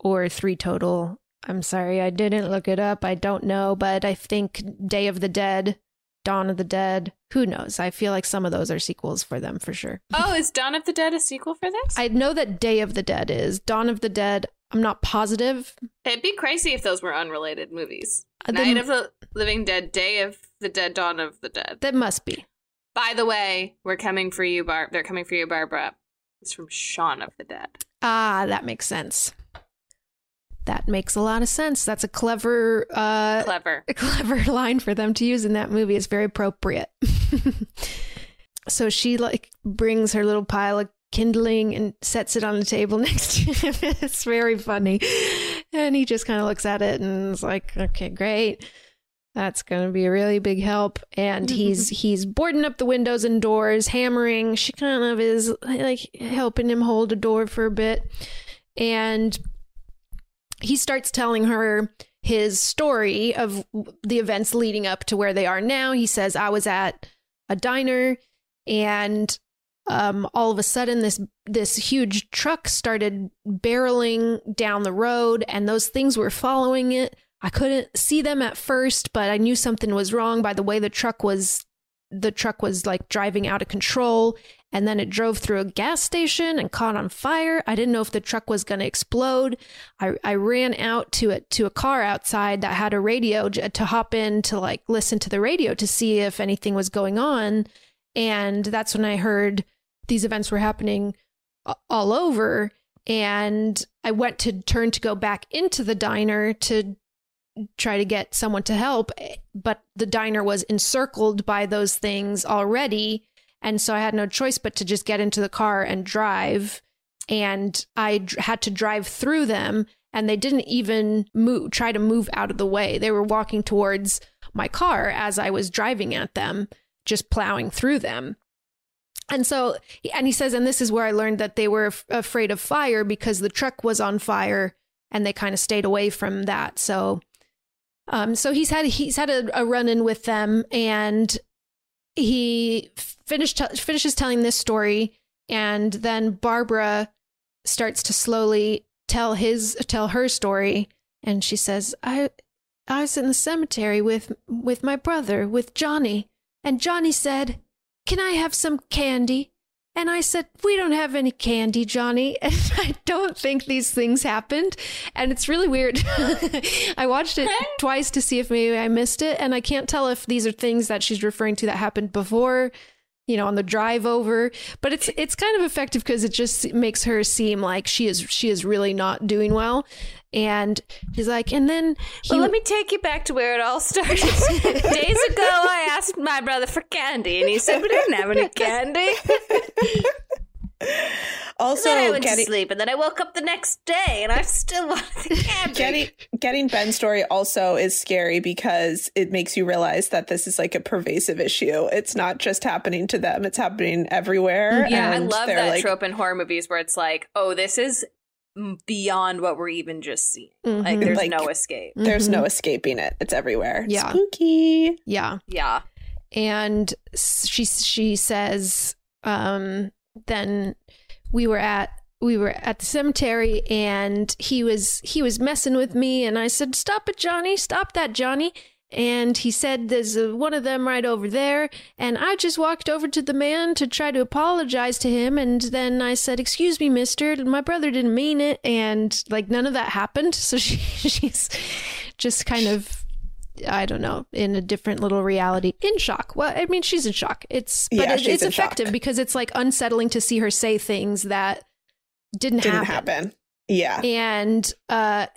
or three total. I'm sorry, I didn't look it up. I don't know, but I think Day of the Dead, Dawn of the Dead, who knows? I feel like some of those are sequels for them for sure. Oh, is Dawn of the Dead a sequel for this? I know that Day of the Dead is. Dawn of the Dead, I'm not positive. It'd be crazy if those were unrelated movies. Uh, Night of the Living Dead, Day of the Dead, Dawn of the Dead. That must be. By the way, we're coming for you, Barb. They're coming for you, Barbra. It's from Shaun of the Dead. Ah, that makes sense. That makes a lot of sense. That's a clever uh Clever. a clever line for them to use in that movie. It's very appropriate. so she like brings her little pile of kindling and sets it on the table next to him. it's very funny. And he just kind of looks at it and is like, okay, great. That's going to be a really big help. And he's he's boarding up the windows and doors, hammering. She kind of is like helping him hold a door for a bit. And he starts telling her his story of the events leading up to where they are now. He says, I was at a diner and um, all of a sudden this this huge truck started barreling down the road and those things were following it. I couldn't see them at first, but I knew something was wrong by the way the truck was the truck was like driving out of control and then it drove through a gas station and caught on fire. I didn't know if the truck was going to explode. I, I ran out to it to a car outside that had a radio to hop in to like listen to the radio to see if anything was going on. And that's when I heard these events were happening all over. And I went to turn to go back into the diner to try to get someone to help, eh, but the diner was encircled by those things already. And so I had no choice but to just get into the car and drive. And I had to drive through them. And they didn't even move, try to move out of the way. They were walking towards my car as I was driving at them, just plowing through them. And so, and he says, and this is where I learned that they were af- afraid of fire because the truck was on fire and they kind of stayed away from that. So, um, so he's had he's had a, a run in with them, and he finished finishes telling this story, and then Barbra starts to slowly tell his tell her story, and she says, "I I was in the cemetery with with my brother with Johnny, and Johnny said." Can I have some candy? And I said, We don't have any candy, Johnny. And I don't think these things happened. And it's really weird. I watched it twice to see if maybe I missed it. And I can't tell if these are things that she's referring to that happened before, you know, on the drive over. But it's it's kind of effective because it just makes her seem like she is she is really not doing well. And he's like, and then he Well, let me take you back to where it all started. Days ago, I asked my brother for candy, and he said we didn't have any candy. Also, then I went getting, to sleep, and then I woke up the next day, and I still wanted the candy. getting getting Ben's story also is scary because it makes you realize that this is like a pervasive issue. It's not just happening to them; it's happening everywhere. Yeah, I love that like, trope in horror movies where it's like, oh, this is m- beyond what we're even just seeing. Mhm. Like, there's Like- no escape. There's Mhm. no escaping it. It's everywhere. Yeah. Spooky. yeah. Yeah. and she she says um then we were at we were at the cemetery and he was he was messing with me and I said stop it Johnny stop that Johnny and he said there's a, one of them right over there and I just walked over to the man to try to apologize to him and then I said excuse me mister my brother didn't mean it and like none of that happened so she she's just kind of I don't know, in a different little reality, in shock. Well, I mean, she's in shock. It's but Yeah, it, it's effective shock. because it's like unsettling to see her say things that didn't, Didn't happen. happen. Yeah. And uh,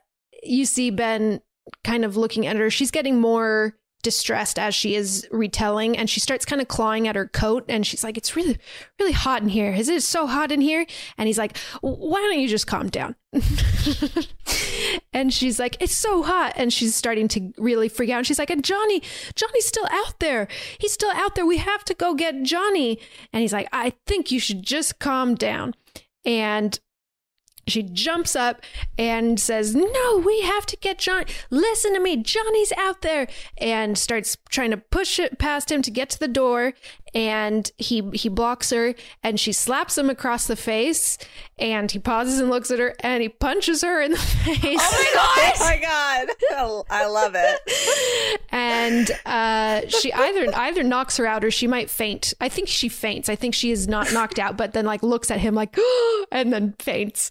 you see Ben kind of looking at her. She's getting more distressed as she is retelling, and she starts kind of clawing at her coat. And she's like, "It's really, really hot in here. Is it so hot in here?" And he's like, "Why don't you just calm down?" and she's like, "It's so hot," and she's starting to really freak out. And she's like, "And Johnny, Johnny's still out there. He's still out there. We have to go get Johnny." And he's like, "I think you should just calm down." And she jumps up and says, No, we have to get Johnny. Listen to me. Johnny's out there. And starts trying to push it past him to get to the door. And he he blocks her and she slaps him across the face. And he pauses and looks at her and he punches her in the face. Oh my god! Oh my god! I love it. and uh, she either either knocks her out or she might faint. I think she faints. I think she is not knocked out, but then like looks at him like, and then faints.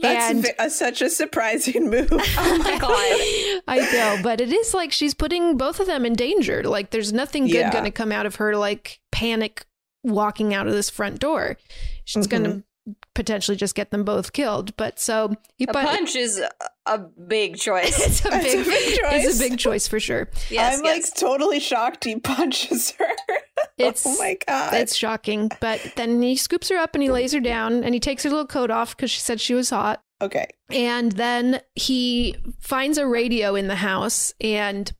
That's and a, such a surprising move. Oh my god. I know, but it is like she's putting both of them in danger. Like there's nothing good Yeah. going to come out of her like panic walking out of this front door. She's going to mm-hmm. potentially just get them both killed. But so he A put punch is a, a big choice. it's a That's big, a big choice. It's a big choice for sure. yes, I'm yes. like totally shocked he punches her. Oh it's oh my god! It's shocking. But then he scoops her up and he lays her down and he takes her little coat off because she said she was hot. okay. And then he finds a radio in the house and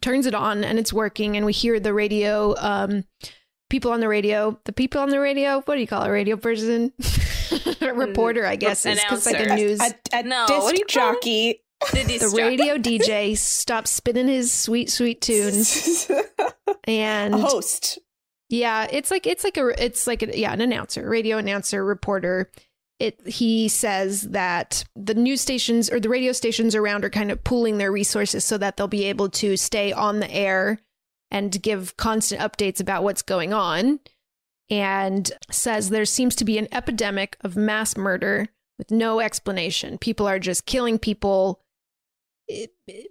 turns it on and it's working. And we hear the radio, um, people on the radio, the people on the radio, what do you call a radio person? a reporter, I guess. It's 'cause like a news. A, a No, disc what do you call it? jockey. Did the radio DJ stops spinning his sweet, sweet tunes. And a host. Yeah, it's like it's like a it's like a, yeah, an announcer, radio announcer, reporter. It he says that the news stations or the radio stations around are kind of pooling their resources so that they'll be able to stay on the air and give constant updates about what's going on. And says there seems to be an epidemic of mass murder with no explanation. People are just killing people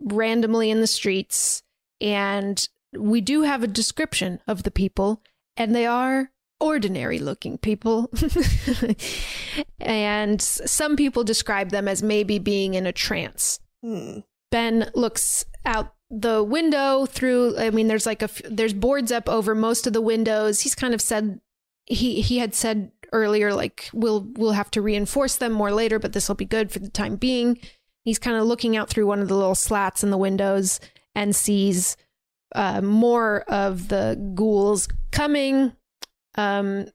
randomly in the streets and we do have a description of the people, and they are ordinary looking people. and some people describe them as maybe being in a trance. Hmm. Ben looks out the window through I mean there's like a there's boards up over most of the windows. He's kind of said he he had said earlier like we'll we'll have to reinforce them more later but this will be good for the time being. He's kind of looking out through one of the little slats in the windows and sees uh, more of the ghouls coming. Um,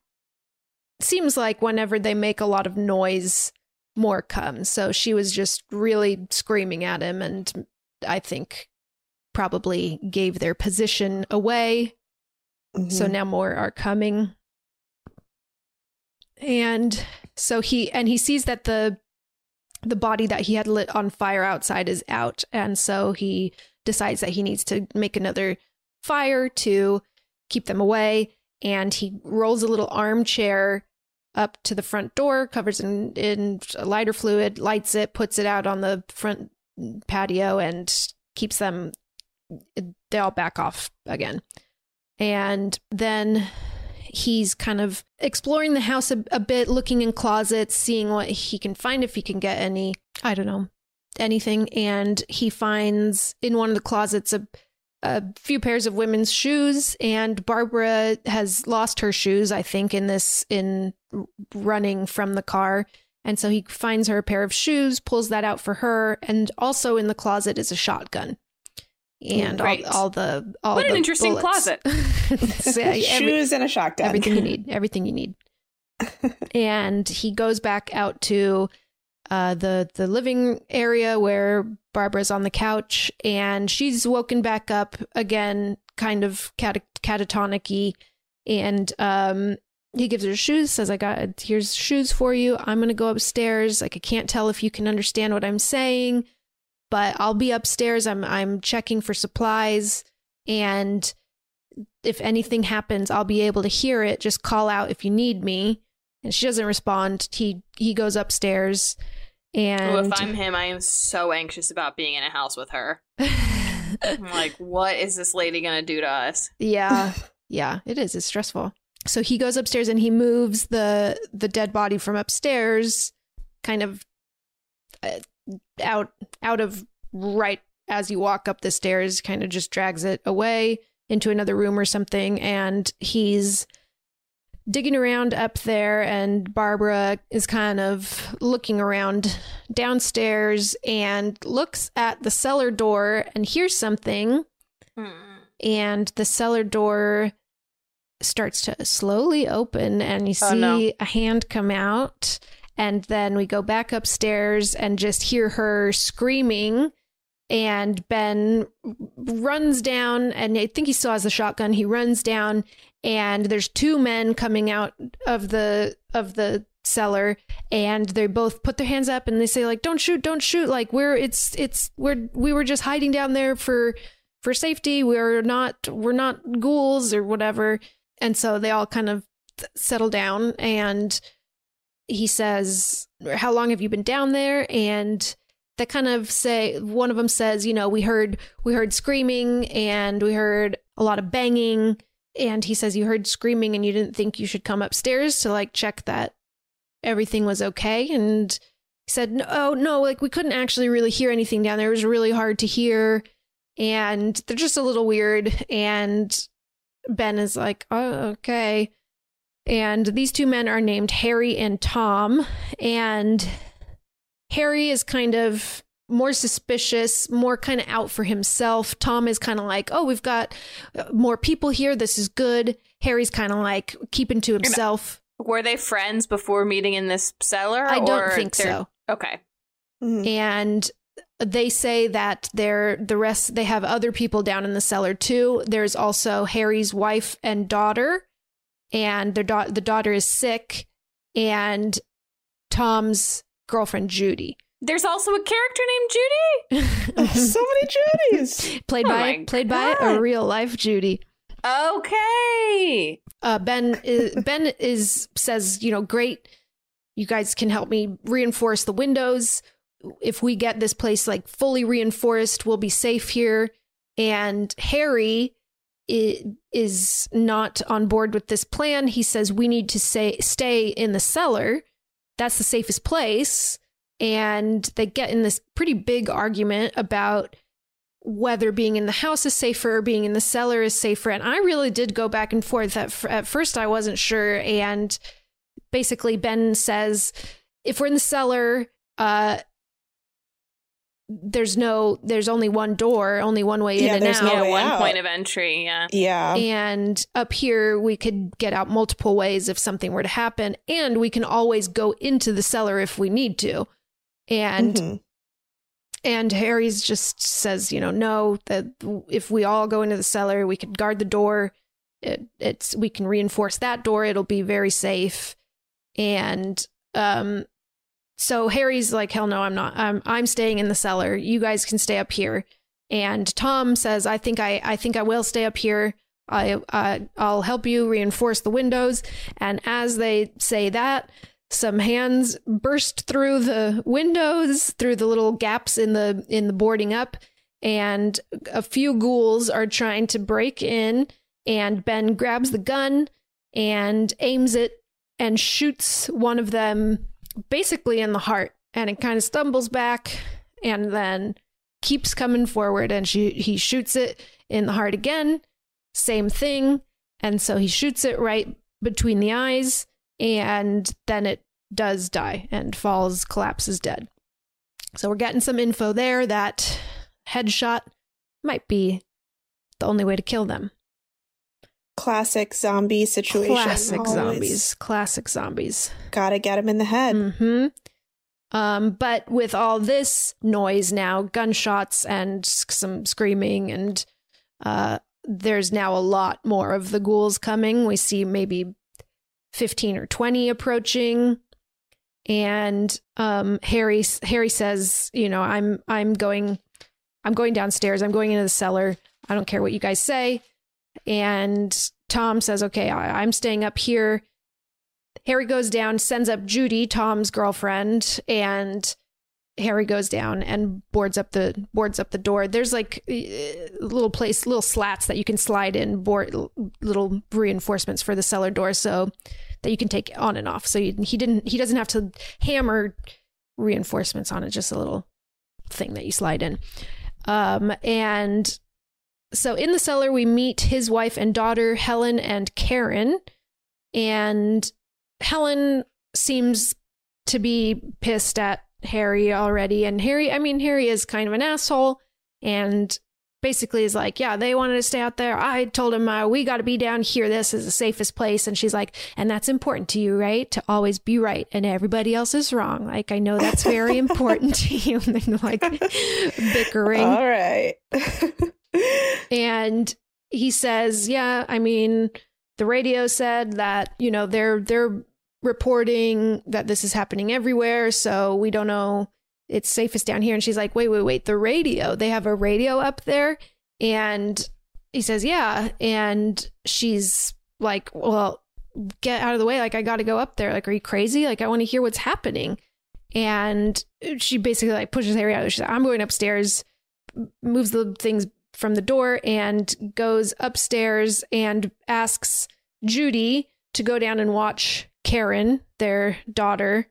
seems like whenever they make a lot of noise, more come. So she was just really screaming at him, and I think probably gave their position away. So Mhm. now more are coming. And so he and he sees that the the body that he had lit on fire outside is out and so he decides that he needs to make another fire to keep them away and he rolls a little armchair up to the front door covers in, in lighter fluid lights it puts it out on the front patio and keeps them they all back off again. And then he's kind of exploring the house a, a bit looking in closets seeing what he can find if he can get any i don't know anything. And he finds in one of the closets a, a few pairs of women's shoes and barbra has lost her shoes i think in this in running from the car and so he finds her a pair of shoes pulls that out for her and also in the closet is a shotgun and Great. all, all the all What an the interesting bullets. closet. So, yeah, every- Shoes and a shotgun. everything you need everything you need and he goes back out to uh, the the living area where Barbra's on the couch and she's woken back up again kind of cat- catatonic and um he gives her shoes says i got here's shoes for you i'm gonna go upstairs like i can't tell if you can understand what i'm saying but i'll be upstairs i'm i'm checking for supplies and if anything happens, I'll be able to hear it. Just call out if you need me. And she doesn't respond. He he goes upstairs Ooh, and if I'm him, I am so anxious about being in a house with her. I'm like, what is this lady gonna do to us? yeah, yeah, it is. It's stressful. So he goes upstairs and he moves the the dead body from upstairs, kind of uh, out out of right as you walk up the stairs. Kind of just drags it away into another room or something, and he's digging around up there, and Barbra is kind of looking around downstairs and looks at the cellar door and hears something. Hmm. And the cellar door starts to slowly open, and you see Oh, no. a hand come out. And then we go back upstairs and just hear her screaming. And Ben runs down, and I think he still has the shotgun. He runs down, and there's two men coming out of the of the cellar, and they both put their hands up and they say like, "Don't shoot, don't shoot!" Like we're it's it's we're we were just hiding down there for for safety. We're not we're not ghouls or whatever. And so they all kind of settle down, and he says, "How long have you been down there?" And they kind of say one of them says, "You know, we heard we heard screaming and we heard a lot of banging." And he says, "You heard screaming and you didn't think you should come upstairs to like check that everything was okay." And he said, "No, oh, no, like we couldn't actually really hear anything down there. It was really hard to hear." And they're just a little weird and Ben is like, "Oh, okay." And these two men are named Harry and Tom. And Harry is kind of more suspicious, more kind of out for himself. Tom is kind of like, oh, we've got uh, more people here. This is good. Harry's kind of like keeping to himself. Were they friends before meeting in this cellar? I don't or think so. Okay. Mhm. And they say that they're the rest they have other people down in the cellar too. There's also Harry's wife and daughter, and their da- the daughter is sick, and Tom's girlfriend Judy, There's also a character named Judy. so many Judys. played Oh by my played by a real life Judy. Okay. uh, Ben is, Ben is says, you know, great. You guys can help me reinforce the windows. If we get this place like fully reinforced, we'll be safe here. And Harry is not on board with this plan. He says we need to say stay in the cellar. That's the safest place. And they get in this pretty big argument about whether being in the house is safer or being in the cellar is safer. And I really did go back and forth. At, f- at first, I wasn't sure. And basically, Ben says, if we're in the cellar, uh, there's no, there's only one door, only one way Yeah, in and there's out. no yeah, way one out. point of entry. Yeah. Yeah. And up here, we could get out multiple ways if something were to happen. And we can always go into the cellar if we need to. And Mhm. and Harry's just says, you know, no, that if we all go into the cellar, we could guard the door. It, it's we can reinforce that door. It'll be very safe. And um, so Harry's like, hell no, I'm not. I'm I'm staying in the cellar. You guys can stay up here. And Tom says, I think I I think I will stay up here. I uh, I'll help you reinforce the windows. And as they say that, some hands burst through the windows through the little gaps in the in the boarding up and a few ghouls are trying to break in and ben grabs the gun and aims it and shoots one of them basically in the heart and it kind of stumbles back and then keeps coming forward and she he shoots it in the heart again same thing and so he shoots it right between the eyes and then it does die and falls, collapses dead. So we're getting some info there that headshot might be the only way to kill them. Classic zombie situation. Classic Always zombies. Classic zombies. Gotta get him in the head. Mm-hmm. Um, but with all this noise now, gunshots and some screaming, and uh, there's now a lot more of the ghouls coming. We see maybe 15 or 20 approaching. And um, Harry Harry says, you know, I'm I'm going I'm going downstairs. I'm going into the cellar. I don't care what you guys say. And Tom says, okay, I, I'm staying up here. Harry goes down, sends up Judy, Tom's girlfriend, and Harry goes down and boards up the boards up the door. There's like a little place, little slats that you can slide in, board little reinforcements for the cellar door, so that you can take on and off. So he, he didn't, he doesn't have to hammer reinforcements on it. Just a little thing that you slide in. Um, and so in the cellar, we meet his wife and daughter, Helen and Karen. And Helen seems to be pissed at Harry already. And Harry, I mean, Harry is kind of an asshole and basically is like, yeah, they wanted to stay out there. I told him, uh, we got to be down here. This is the safest place. And she's like, and that's important to you, right? To always be right and everybody else is wrong. Like, I know that's very important to you. And they're like bickering. All right. and he says, yeah, I mean, the radio said that, you know, they're, they're reporting that this is happening everywhere. So we don't know it's safest down here. And she's like, wait, wait, wait, the radio. They have a radio up there. And he says, yeah. And she's like, well, get out of the way. Like, I got to go up there. Like, are you crazy? Like, I want to hear what's happening. And she basically like pushes Harry out. She's like, I'm going upstairs, moves the things from the door and goes upstairs and asks Judy to go down and watch Karen, their daughter,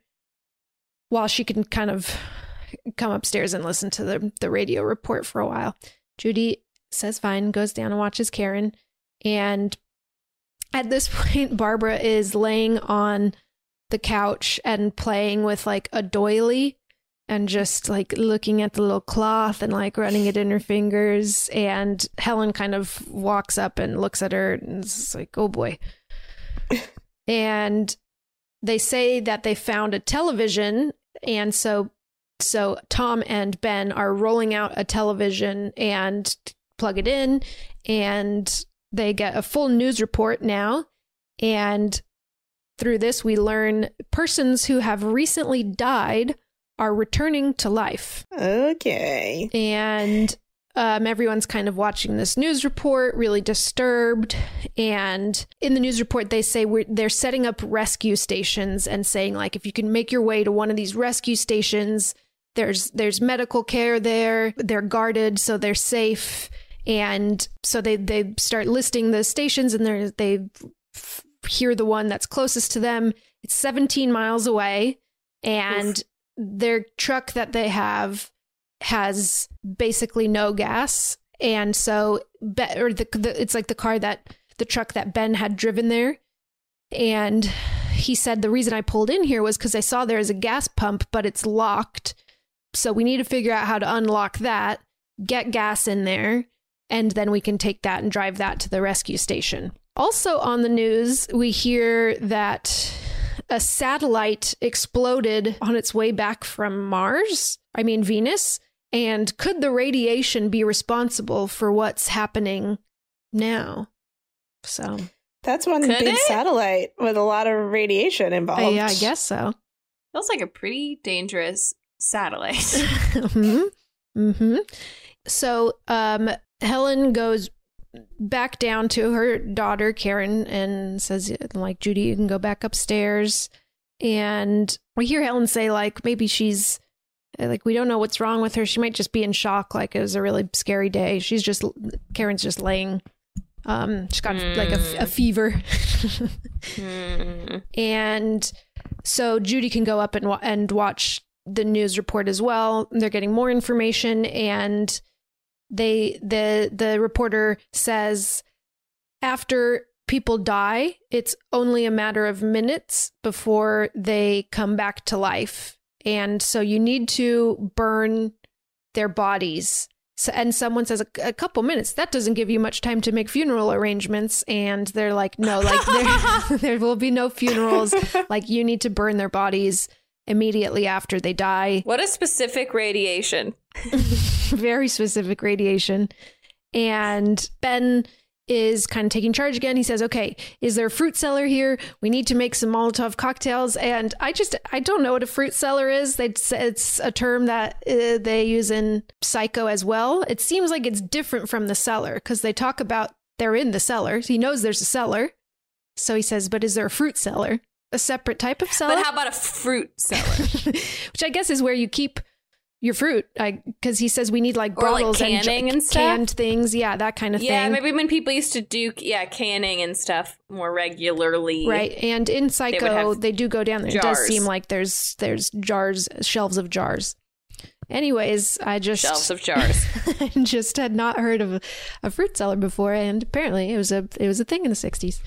while she can kind of come upstairs and listen to the, the radio report for a while. Judy says fine, goes down and watches Karen. And at this point, Barbra is laying on the couch and playing with like a doily and just like looking at the little cloth and like running it in her fingers. And Helen kind of walks up and looks at her and is like, oh boy. and they say that they found a television. And so so Tom and Ben are rolling out a television and plug it in, and they get a full news report now. And through this, we learn persons who have recently died are returning to life. Okay. And um, everyone's kind of watching this news report, really disturbed. And in the news report, they say they're setting up rescue stations and saying, like, if you can make your way to one of these rescue stations, there's there's medical care there. They're guarded, so they're safe. And so they they start listing the stations, and they they hear the one that's closest to them. It's 17 miles away, and Oof. their truck that they have has basically no gas, and so or the, the it's like the car that the truck that Ben had driven there, and he said the reason I pulled in here was because I saw there is a gas pump, but it's locked. So we need to figure out how to unlock that, get gas in there, and then we can take that and drive that to the rescue station. Also on the news, we hear that a satellite exploded on its way back from Mars, I mean Venus, and could the radiation be responsible for what's happening now? So that's one could big it? satellite with a lot of radiation involved. Uh, yeah, I guess so. Feels like a pretty dangerous satellite. mm-hmm. Mm-hmm. So um, Helen goes back down to her daughter Karen and says, like, Judy, you can go back upstairs. And we hear Helen say, like, maybe she's like, we don't know what's wrong with her. She might just be in shock. Like, it was a really scary day. She's just, Karen's just laying. Um, she's got mm. like a, a fever. mm. And so Judy can go up and and watch the news report as well. They're getting more information and they the the reporter says after people die, it's only a matter of minutes before they come back to life. And so you need to burn their bodies. So, and someone says a, a, couple minutes. That doesn't give you much time to make funeral arrangements. And they're like, no, like there, there will be no funerals. like you need to burn their bodies immediately after they die. What a specific radiation. Very specific radiation. And Ben is kind of taking charge again. He says, "Okay, is there a fruit cellar here? We need to make some Molotov cocktails." And I just I don't know what a fruit cellar is. It's it's a term that uh, they use in Psycho as well. It seems like it's different from the cellar because they talk about they're in the cellar. He knows there's a cellar. So he says, "But is there a fruit cellar?" a separate type of cellar. But how about a fruit cellar? Which I guess is where you keep your fruit. Because he says we need like bottles like canning and, and canned things. Yeah, that kind of yeah, thing. Yeah, maybe when people used to do yeah canning and stuff more regularly. Right, and in Psycho they, they do go down there. Jars. It does seem like there's there's jars, shelves of jars. Anyways, I just shelves of jars. just had not heard of a, a fruit cellar before, and apparently it was a it was a thing in the '60s.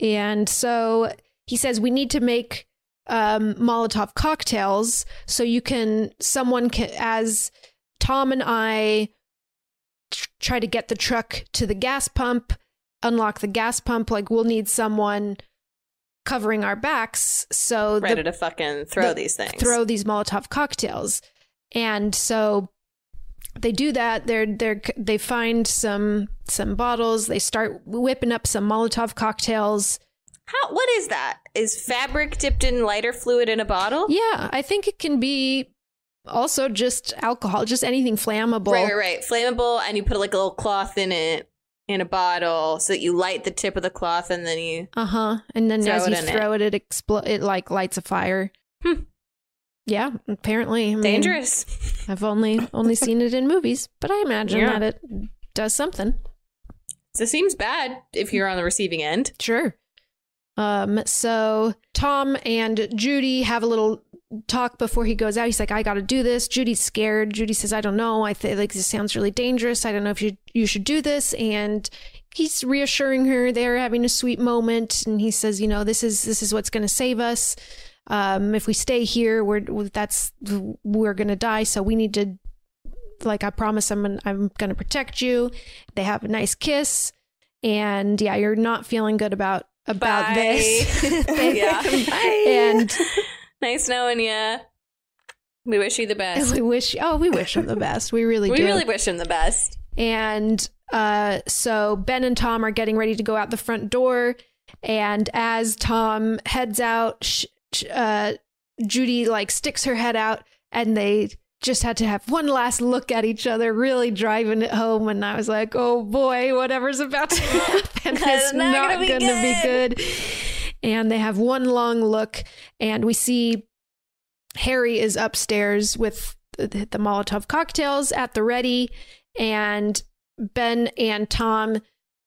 And so he says we need to make um, Molotov cocktails so you can someone can as Tom and I tr- try to get the truck to the gas pump, unlock the gas pump. Like we'll need someone covering our backs so Ready the, to fucking throw the- these things. throw these Molotov cocktails. And so they do that. They're they're they find some some bottles. They start whipping up some Molotov cocktails. How? What is that? Is fabric dipped in lighter fluid in a bottle? Yeah, I think it can be also just alcohol, just anything flammable. Right, right, right. Flammable, and you put like a little cloth in it in a bottle, so that you light the tip of the cloth, and then you. Uh huh. And then Throw as it you it. throw it, it explo- It like lights a fire. Hmm. Yeah, apparently I mean, Dangerous. I've only only seen it in movies, but I imagine Yeah. that it does something. So it seems bad if you're on the receiving end. Sure. Um, so Tom and Judy have a little talk before he goes out. He's like, I gotta do this. Judy's scared. Judy says, I don't know. I like this sounds really dangerous. I don't know if you you should do this. And he's reassuring her. They're having a sweet moment. And he says, you know, this is this is what's gonna save us. Um, if we stay here, we're that's we're gonna die. So we need to like I promise I'm I'm gonna protect you. They have a nice kiss. And yeah, you're not feeling good about about Bye. this. yeah. and nice knowing you. We wish you the best. we wish oh, we wish him the best. We really We do. We really wish him the best. and uh so Ben and Tom are getting ready to go out the front door and as Tom heads out sh- sh- uh Judy like sticks her head out and they just had to have one last look at each other, really driving it home. And I was like, oh boy, whatever's about to happen is not not going to be good. And they have one long look, and we see Harry is upstairs with the, the Molotov cocktails at the ready, and Ben and Tom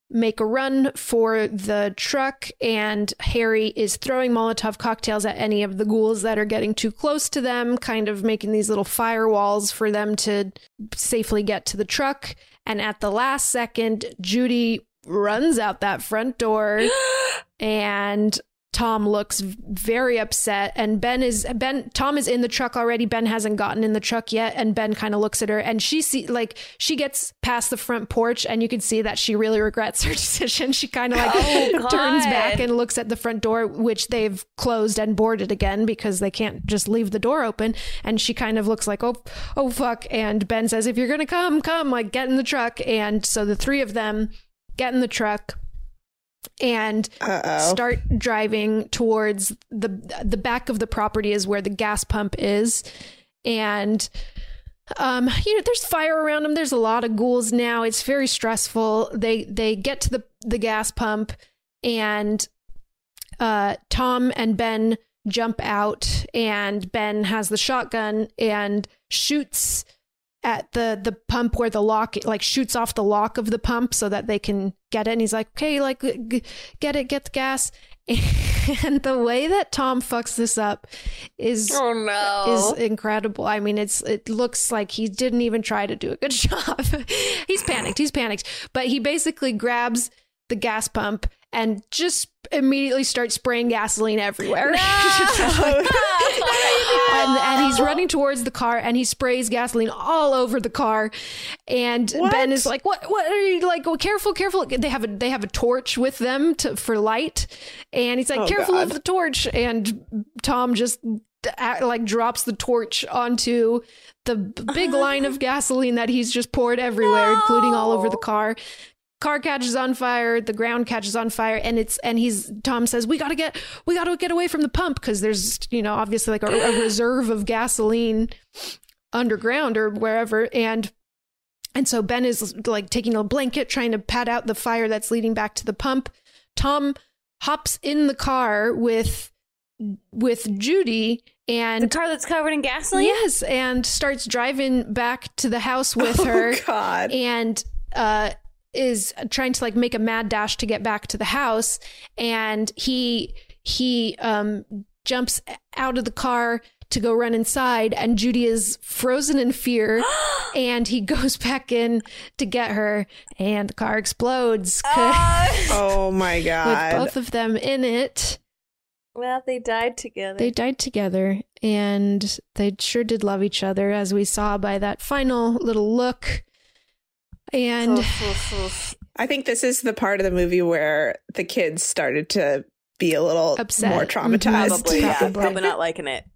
make a run for the truck, and Harry is throwing Molotov cocktails at any of the ghouls that are getting too close to them, kind of making these little firewalls for them to safely get to the truck. And at the last second, Judy runs out that front door and Tom looks very upset and Ben is Ben Tom is in the truck already. Ben hasn't gotten in the truck yet and Ben kind of looks at her and she see like she gets past the front porch and you can see that she really regrets her decision. She kind of like Oh, turns back and looks at the front door which they've closed and boarded again because they can't just leave the door open and she kind of looks like oh oh fuck and Ben says if you're going to come come like get in the truck and so the three of them get in the truck and Uh-oh. start driving towards the the back of the property is where the gas pump is. And um you know there's fire around them there's a lot of ghouls now. It's very stressful. They they get to the the gas pump and uh Tom and Ben jump out and Ben has the shotgun and shoots at the the pump where the lock like shoots off the lock of the pump so that they can get it and he's like okay like g- get it get the gas and the way that Tom fucks this up is Oh no. is incredible. I mean, it's it looks like he didn't even try to do a good job. he's panicked. He's panicked. But he basically grabs the gas pump and just immediately starts spraying gasoline everywhere. and, and he's running towards the car and he sprays gasoline all over the car. And ben is like what what are you like oh, careful careful. They have a they have a torch with them to, for light. And he's like Oh, careful of the torch. And tom just uh, like drops the torch onto the big line of gasoline that he's just poured everywhere including all over the car car catches on fire the ground catches on fire and it's and he's tom says we gotta get we gotta get away from the pump because there's you know obviously like a, a reserve of gasoline underground or wherever and and so ben is like taking a blanket trying to pat out the fire that's leading back to the pump tom hops in the car with with judy and the car that's covered in gasoline? yes and starts driving back to the house with Oh, her God. and uh is trying to like make a mad dash to get back to the house and he he um jumps out of the car to go run inside and Judy is frozen in fear and he goes back in to get her, and the car explodes Oh my with god. both of them in it. well, they died together. They died together, and they sure did love each other, as we saw by that final little look. And I think this is the part of the movie where the kids started to be a little Upset. more mm-hmm. traumatized. probably, yeah, Probably. probably not liking it.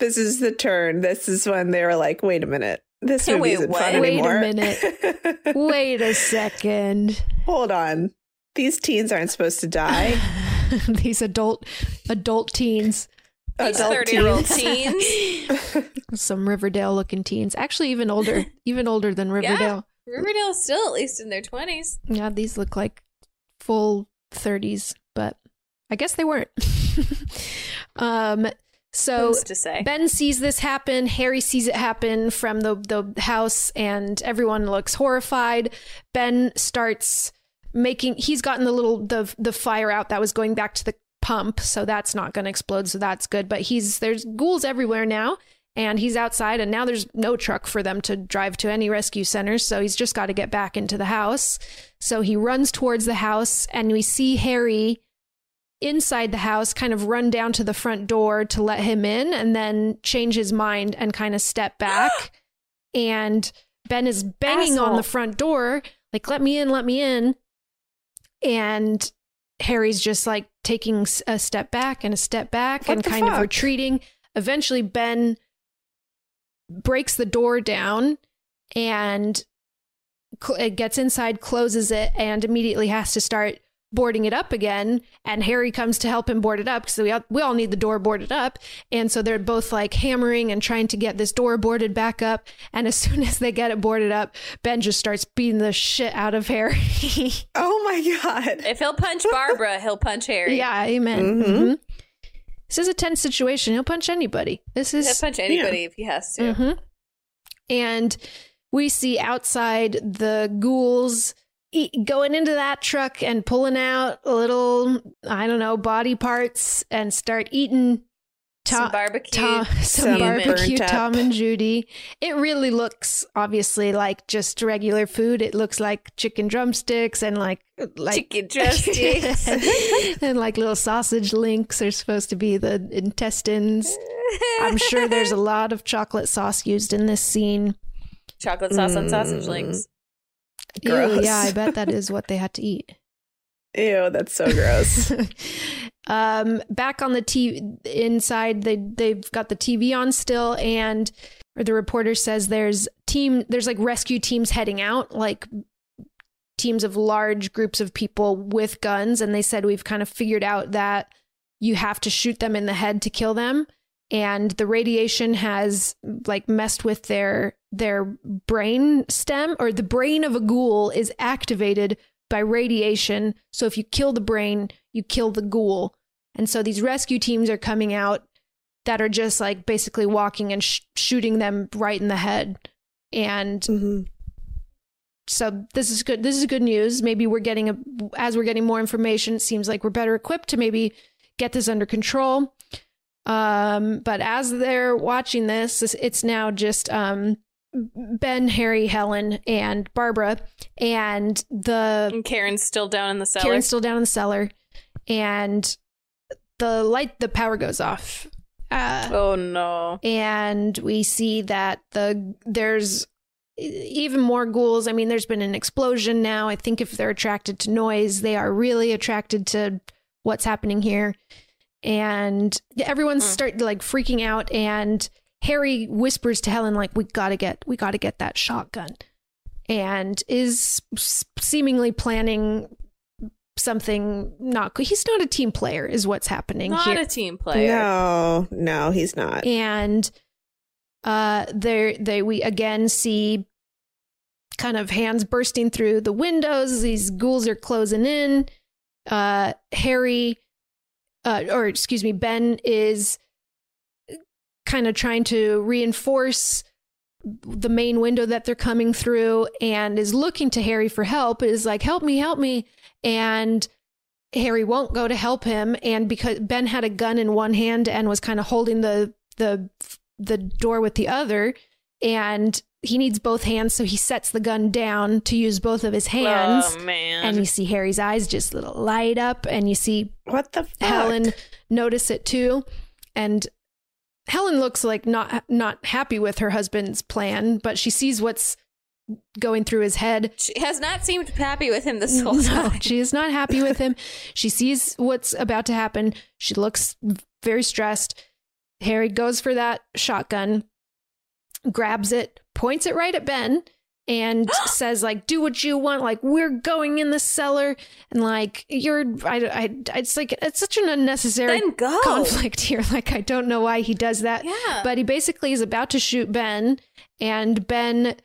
This is the turn. This is when they were like, "Wait a minute, this Wait, movie isn't what? fun Wait a minute. wait a second. Hold on, these teens aren't supposed to die. These adult adult teens. These Adult 30 year old teens. teens. Some Riverdale looking teens. Actually even older. even older than Riverdale. Riverdale's still at least in their 20s. Yeah, these look like full 30s, but I guess they weren't. um so? Ben sees this happen. Harry sees it happen from the, the house, and everyone looks horrified. Ben starts making. He's gotten the little the the fire out that was going back to the pump, so that's not going to explode. So that's good. But he's there's ghouls everywhere now, and he's outside, and now there's no truck for them to drive to any rescue centers. So he's just got to get back into the house. So he runs towards the house, and we see Harry inside the house kind of run down to the front door to let him in and then change his mind and kind of step back and ben is banging on the front door like let me in let me in and harry's just like taking a step back and a step back What and kind of retreating eventually ben breaks the door down and cl- gets inside, closes it, and immediately has to start boarding it up again. And Harry comes to help him board it up because we all, we all need the door boarded up. And so they're both like hammering and trying to get this door boarded back up. And as soon as they get it boarded up, Ben just starts beating the shit out of Harry. oh my god. If he'll punch Barbra, he'll punch Harry. yeah, amen. Mhm. Mhm. This is a tense situation. He'll punch anybody. This is He'll punch anybody if he has to. Mm-hmm. And we see outside the ghouls going into that truck and pulling out little, I don't know, body parts and start eating. Some barbecue. Tom, some, Some barbecue. Tom and Judy. It really looks obviously like just regular food. It looks like chicken drumsticks and like like Chicken drumsticks. and like little sausage links are supposed to be the intestines. I'm sure there's a lot of chocolate sauce used in this scene. Chocolate sauce on Mm. sausage links. Ew, Gross. yeah, I bet that is what they had to eat. Ew, that's so gross. Um, back on the TV inside, they they've got the TV on still, and or the reporter says there's team there's like rescue teams heading out, like teams of large groups of people with guns, and they said we've kind of figured out that you have to shoot them in the head to kill them and the radiation has like messed with their their brain stem or the brain of a ghoul is activated by radiation. So if you kill the brain you kill the ghoul. And so these rescue teams are coming out that are just like basically walking and sh- shooting them right in the head. And Mhm. so this is good this is good news. Maybe we're getting a as we're getting more information it seems like we're better equipped to maybe get this under control. Um but as they're watching this it's- it's now just um ben harry helen and barbra and the And Karen's still down in the cellar. karen's still down in the cellar and the light the power goes off uh oh no. and we see that the there's even more ghouls. I mean, there's been an explosion now. I think if they're attracted to noise, they are really attracted to what's happening here. And everyone's Mm. start like freaking out and Harry whispers to Helen like we got to get we got to get that shotgun. And is seemingly planning something not good. He's not a team player is what's happening Not here a team player. No, no, he's not. and uh there they we again see kind of hands bursting through the windows these ghouls are closing in uh harry uh or excuse me ben is kind of trying to reinforce the main window that they're coming through and is looking to harry for help is like help me help me and Harry won't go to help him, and because Ben had a gun in one hand and was kind of holding the the the door with the other, and he needs both hands, so he sets the gun down to use both of his hands. Oh man. and you see Harry's eyes just little light up, and you see What the fuck? Helen notice it too, and Helen looks like not not happy with her husband's plan, but she sees what's going through his head. she has not seemed happy with him this whole No, time. she is not happy with him. She sees what's about to happen. She looks very stressed. Harry goes for that shotgun, grabs it, points it right at Ben, and says like, "Do what you want. Like we're going in the cellar, and like you're. I. I. It's like it's such an unnecessary conflict here. Like I don't know why he does that. Yeah. But he basically is about to shoot Ben, and Ben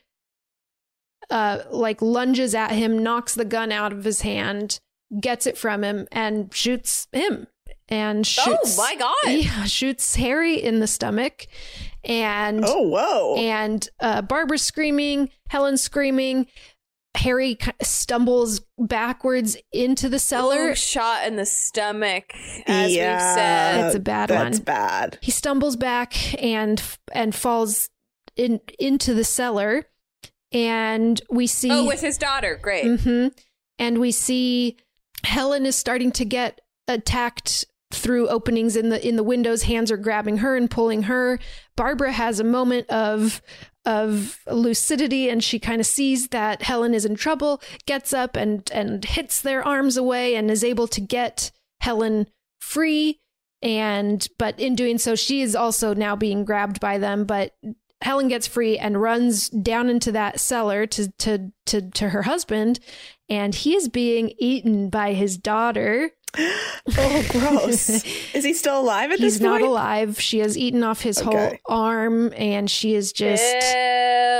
uh like lunges at him, knocks the gun out of his hand, gets it from him, and shoots him. And shoots oh my god. Yeah, shoots Harry in the stomach. And Oh, whoa. and uh, Barbra's screaming, Helen's screaming. Harry stumbles backwards into the cellar. Ooh, shot in the stomach, as yeah, we've said. It's a bad that's one. That's bad. he stumbles back and and falls in into the cellar and we see Oh, with his daughter. Great. Mhm. and we see helen is starting to get attacked through openings in the in the windows hands are grabbing her and pulling her barbra has a moment of of lucidity and she kind of sees that helen is in trouble gets up and and hits their arms away and is able to get helen free and but in doing so she is also now being grabbed by them but helen gets free and runs down into that cellar to to to, to her husband and he is being eaten by his daughter Oh, gross. Is he still alive at he's this point? He's not alive she has eaten off his whole arm and she is just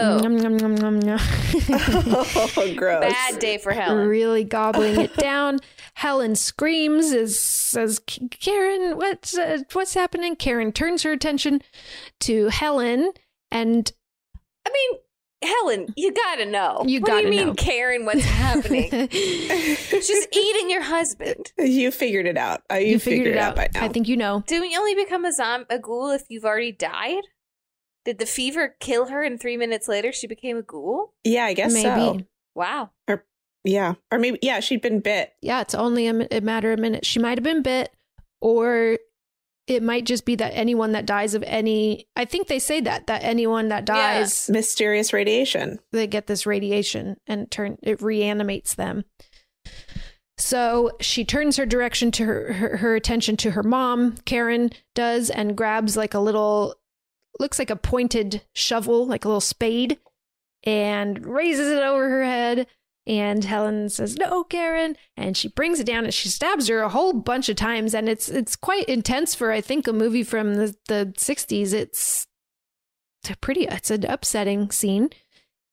Ew. Nom, nom, nom, nom, nom. oh, gross. Bad day for Helen. really gobbling it down. Helen screams, as says, "Karen, what's uh, what's happening?" Karen turns her attention to Helen, and I mean, Helen, you gotta know. You what do gotta you mean, know. Karen? What's happening? She's eating your husband. You figured it out. Uh, you, you figured it out. by now. I think you know. Do we only become a zom a ghoul if you've already died? Did the fever kill her, and three minutes later she became a ghoul? yeah, I guess Maybe. so. Wow. Or yeah, or maybe yeah, she'd been bit. Yeah, it's only a, a matter of minutes. She might have been bit, or it might just be that anyone that dies of any. I think they say that that anyone that Yeah. dies, Mysterious radiation. they get this radiation and turn it reanimates them. So she turns her direction to her, her her attention to her mom. Karen does and grabs like a little, looks like a pointed shovel, like a little spade, and raises it over her head. And Helen says, "No, Karen," and she brings it down and she stabs her a whole bunch of times. And it's it's quite intense for I think a movie from the the '60s. It's it's a pretty it's an upsetting scene.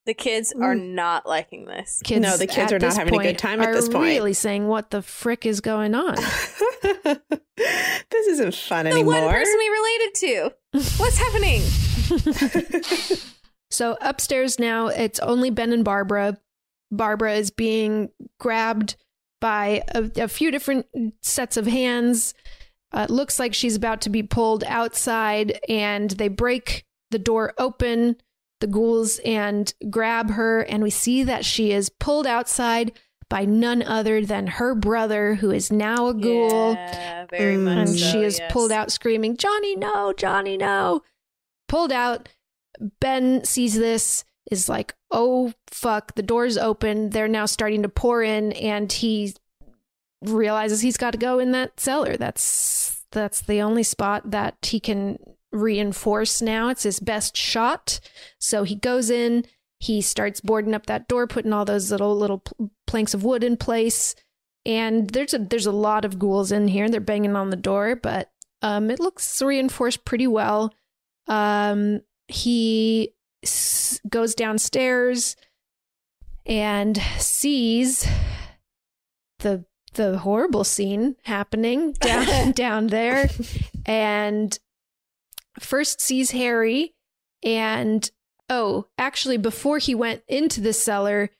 The kids mm. are not liking this. Kids No, the kids are not having a good point time at this point. Really saying what the frick is going on? this isn't fun The anymore. one person we related to. What's happening? So upstairs now, it's only Ben and Barbra. Barbra is being grabbed by a, a few different sets of hands. Uh, looks like she's about to be pulled outside, and they break the door open, the ghouls, and grab her. And we see that she is pulled outside by none other than her brother, who is now a ghoul. Yeah, very Mm. much. and so, she is yes. pulled out screaming, Johnny, no, Johnny, no. Pulled out. Ben sees this, is like, oh, fuck, the door's open. They're now starting to pour in, and he realizes he's got to go in that cellar. That's that's the only spot that he can reinforce now. It's his best shot. So he goes in, he starts boarding up that door, putting all those little little planks of wood in place and there's a there's a lot of ghouls in here. And they're banging on the door, but um, it looks reinforced pretty well. Um, he s- goes downstairs and sees the the horrible scene happening down down there, and first sees Harry, and oh, actually, before he went into the cellar,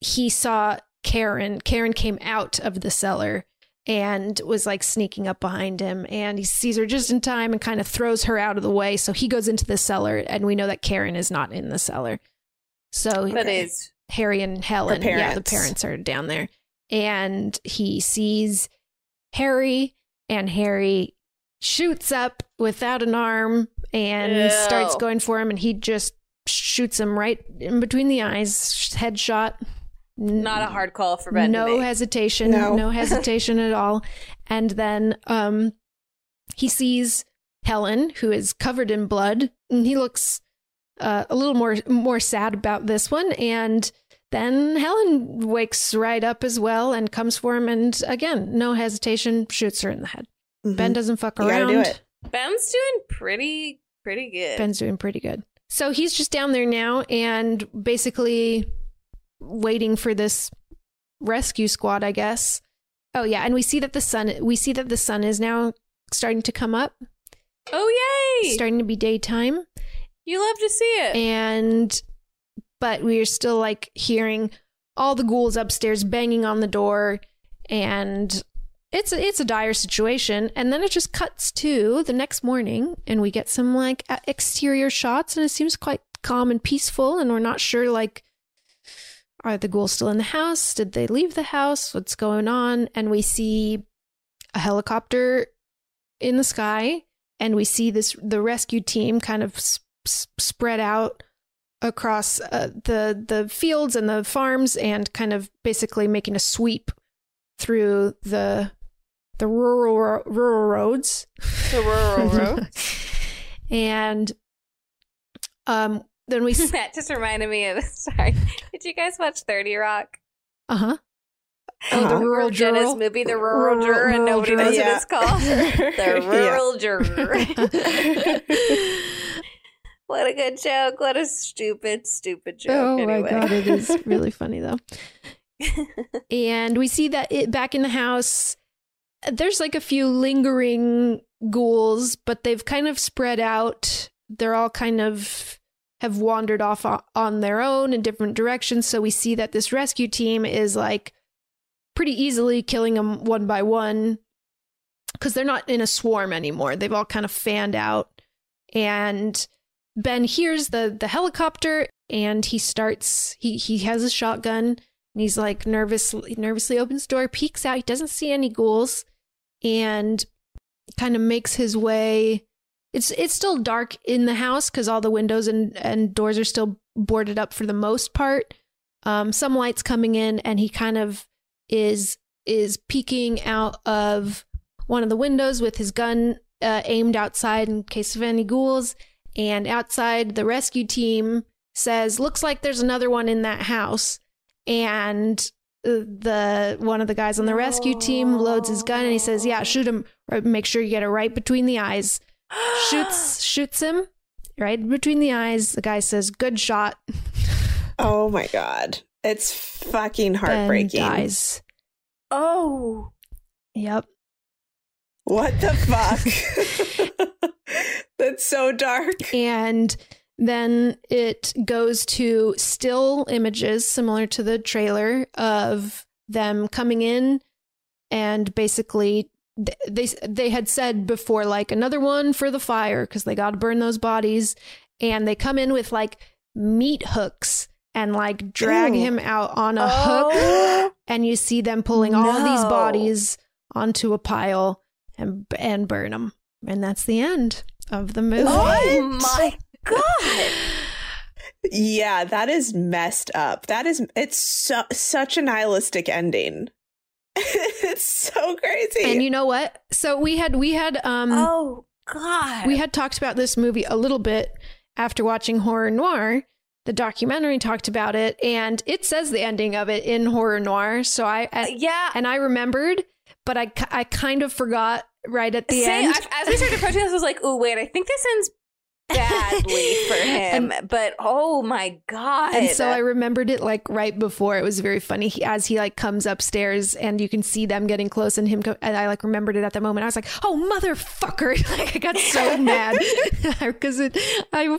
he saw Karen. Karen came out of the cellar and was like sneaking up behind him and he sees her just in time and kind of throws her out of the way so he goes into the cellar and we know that Karen is not in the cellar so That is Harry and Helen yeah the parents. are down there and he sees Harry and Harry shoots up without an arm and Ew. starts going for him and he just shoots him right in between the eyes headshot not a hard call for Ben. to no make. hesitation No. no, hesitation at all and then um he sees helen who is covered in blood and he looks uh, a little more more sad about this one and then helen wakes right up as well and comes for him and again no hesitation shoots her in the head Mhm. ben doesn't fuck You gotta around do it. Ben's doing pretty pretty good. Ben's doing pretty good. So he's just down there now and basically waiting for this rescue squad, I guess. Oh yeah, and we see that the sun we see that the sun is now starting to come up, oh yay! starting to be daytime. you love to see it. And but we are still like hearing all the ghouls upstairs banging on the door and it's a, it's a dire situation and then it just cuts to the next morning and we get some like exterior shots and it seems quite calm and peaceful and we're not sure like are the ghouls still in the house? Did they leave the house? What's going on? And we see a helicopter in the sky and we see this the rescue team kind of s- s- spread out across uh, the the fields and the farms and kind of basically making a sweep through the the rural rural roads. The rural roads. and um then we that just reminded me of sorry. Did you guys watch Thirty Rock? uh-huh oh the Uh-huh. rural Remember Jenna's juror movie, The Rural, Rural- Juror, and nobody Juror. knows Yeah. what it's called. the Yeah. Rural Juror. what a good joke! What a stupid, stupid joke. oh anyway. my god it is really funny though and we see that it, back in the house there's like a few lingering ghouls but they've kind of spread out they're all kind of have wandered off on their own in different directions. So we see that this rescue team is like pretty easily killing them one by one because they're not in a swarm anymore. They've all kind of fanned out. And ben hears the the helicopter and he starts he he has a shotgun and he's like nervous nervously opens door peeks out. He doesn't see any ghouls and kind of makes his way it's it's still dark in the house because all the windows and and doors are still boarded up for the most part. Um some lights coming in and he kind of is is peeking out of one of the windows with his gun uh, aimed outside in case of any ghouls. And outside the rescue team says looks like there's another one in that house. And the one of the guys on the rescue team loads his gun and he says yeah shoot him make sure you get it right between the eyes shoots shoots him right between the eyes the guy says good shot Oh my god. It's fucking ben heartbreaking. dies Oh, yep What the fuck? That's so dark. and then it goes to still images similar to the trailer of them coming in and basically th- they they had said before like another one for the fire because they got to burn those bodies and they come in with like meat hooks and like drag Ew. him out on a Oh. hook and you see them pulling all these bodies onto a pile and and burn them and that's the end of the movie oh my god! Yeah, that is messed up. That is it's so, such a nihilistic ending. it's so crazy. And you know what? So we had we had um Oh god! we had talked about this movie a little bit after watching Horror Noir. The documentary talked about it, and it says the ending of it in Horror Noir. So I, I yeah. and I remembered, but I I kind of forgot right at the Same, end. as, as we started approaching this, I was like, "Oh wait, I think this ends badly for him. but oh my god! And so I remembered it like right before. It was very funny he, as he like comes upstairs and you can see them getting close and him. Go, and I like remembered it at the moment. I was like, "Oh motherfucker!" Like I got so mad because it. I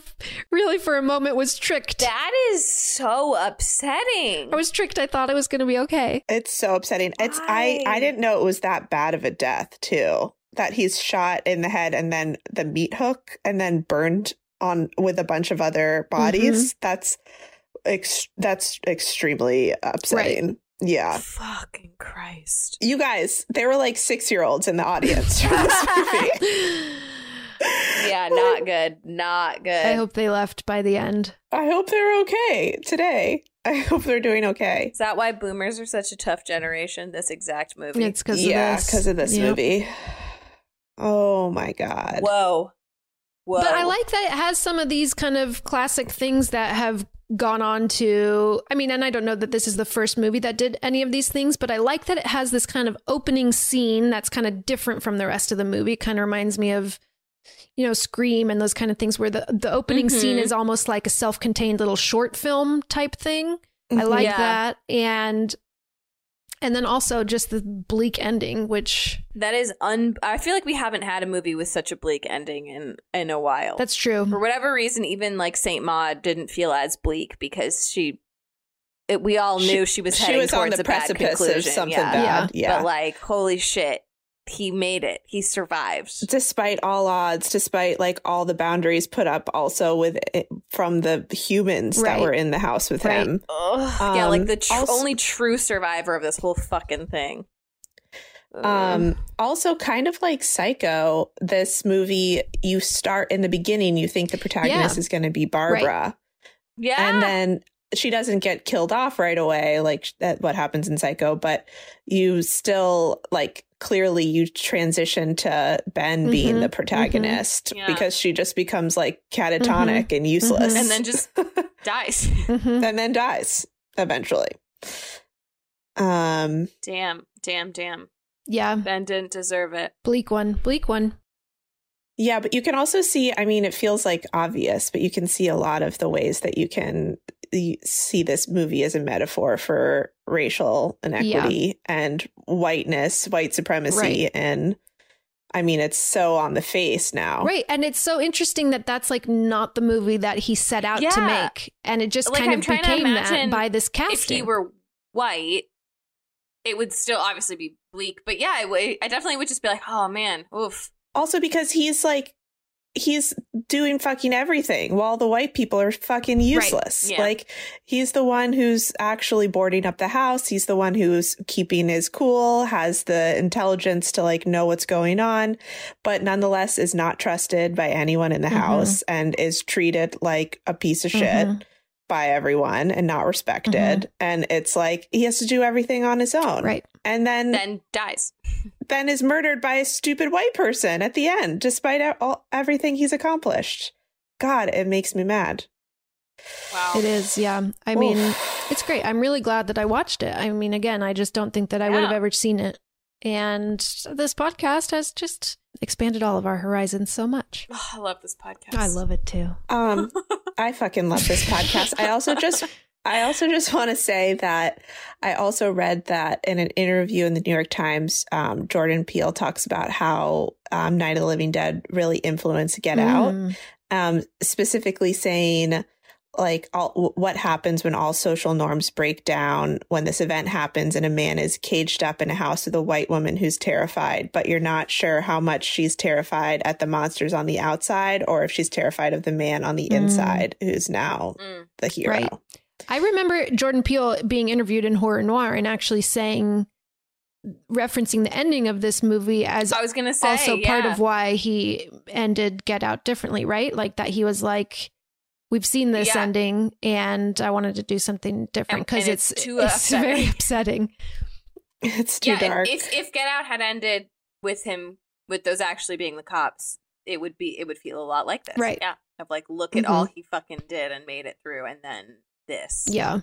really for a moment was tricked. that is so upsetting. I was tricked. I thought it was going to be okay. It's so upsetting. It's I Why? I didn't know it was that bad of a death too. That he's shot in the head and then the meat hook and then burned on with a bunch of other bodies. Mm-hmm. That's ex- that's extremely upsetting. Yeah. Fucking Christ. You guys, there were like 6-year-olds in the audience for this movie. Yeah, not good. Not good. I hope they left by the end. I hope they're okay today. I hope they're doing okay. Is that why boomers are such a tough generation? This exact movie. It's because Yeah, of this. because of this Yep. movie. Oh my god. Whoa. Whoa. But I like that it has some of these kind of classic things that have gone on to I mean, and I don't know that this is the first movie that did any of these things, but I like that it has this kind of opening scene that's kind of different from the rest of the movie. Kind of reminds me of you know, Scream and those kind of things where the the opening scene Mhm. is almost like a self-contained little short film type thing. I like Yeah. that. And and then also just the bleak ending, which that is un. I feel like we haven't had a movie with such a bleak ending in in a while. that's true. for whatever reason. Even like Saint Maud didn't feel as bleak because she. It, we all knew she, was she heading was on towards the a bad precipice of conclusion. something yeah. bad. Yeah. But like, holy shit, he made it. He survived. despite all odds, despite like all the boundaries put up also with it, from the humans Right. that were in the house with Right. him. Ugh. yeah, like Um, the tr- also- only true survivor of this whole fucking thing. Um also kind of like Psycho, this movie you start in the beginning you think the protagonist Yeah. is going to be Barbra yeah, and then she doesn't get killed off right away like that what happens in Psycho, but you still like clearly you transition to Ben being Mhm, the protagonist Yeah. because she just becomes like catatonic and useless. Mhm. and then just dies. Mhm. and then dies eventually. Um, damn, damn, damn. Yeah, Ben didn't deserve it. bleak one, bleak one. yeah, but you can also see, I mean, it feels like obvious, but you can see a lot of the ways that you can see this movie as a metaphor for racial inequity and whiteness, white supremacy. Right. And I mean, it's so on the face now. Right. And it's so interesting that that's like not the movie that he set out to make. And it just Like, kind I'm of became that by this casting. If he were white, it would still obviously be bleak. But yeah, I definitely would just be like, oh man, oof. Also, because he's like, he's doing fucking everything while the white people are fucking useless. Yeah. Like, he's the one who's actually boarding up the house. He's the one who's keeping his cool, has the intelligence to like know what's going on, but nonetheless is not trusted by anyone in the Mhm. house and is treated like a piece of shit Mhm. by everyone and not respected. And it's like he has to do everything on his own. Right. And then Then dies. then is murdered by a stupid white person at the end, despite all, everything he's accomplished. God, it makes me mad. Wow. It is, yeah. I mean, it's great. I'm really glad that I watched it. I mean, again, I just don't think that I would have ever seen it. And this podcast has just expanded all of our horizons so much. Oh, I love this podcast. I love it too. Um, I fucking love this podcast. I also just, I also just want to say that I also read that in an interview in the New York Times, um, Jordan Peele talks about how um, Night of the Living Dead really influenced Get Out. Mm. um, specifically saying like all, what happens when all social norms break down when this event happens and a man is caged up in a house with a white woman who's terrified but you're not sure how much she's terrified at the monsters on the outside or if she's terrified of the man on the Mm. inside who's now Mm. the hero Right. I remember Jordan Peele being interviewed in Horror Noir and actually saying, referencing the ending of this movie as I was gonna say also part of why he ended Get Out differently, right? Like that he was like, we've seen this Yeah. ending and I wanted to do something different because it's, it's too it's very upsetting. upsetting. it's too yeah, dark If if Get Out had ended with him with those actually being the cops, it would be it would feel a lot like this. Right. Yeah. Of like, look at Mhm. all he fucking did and made it through, and then this. Yeah.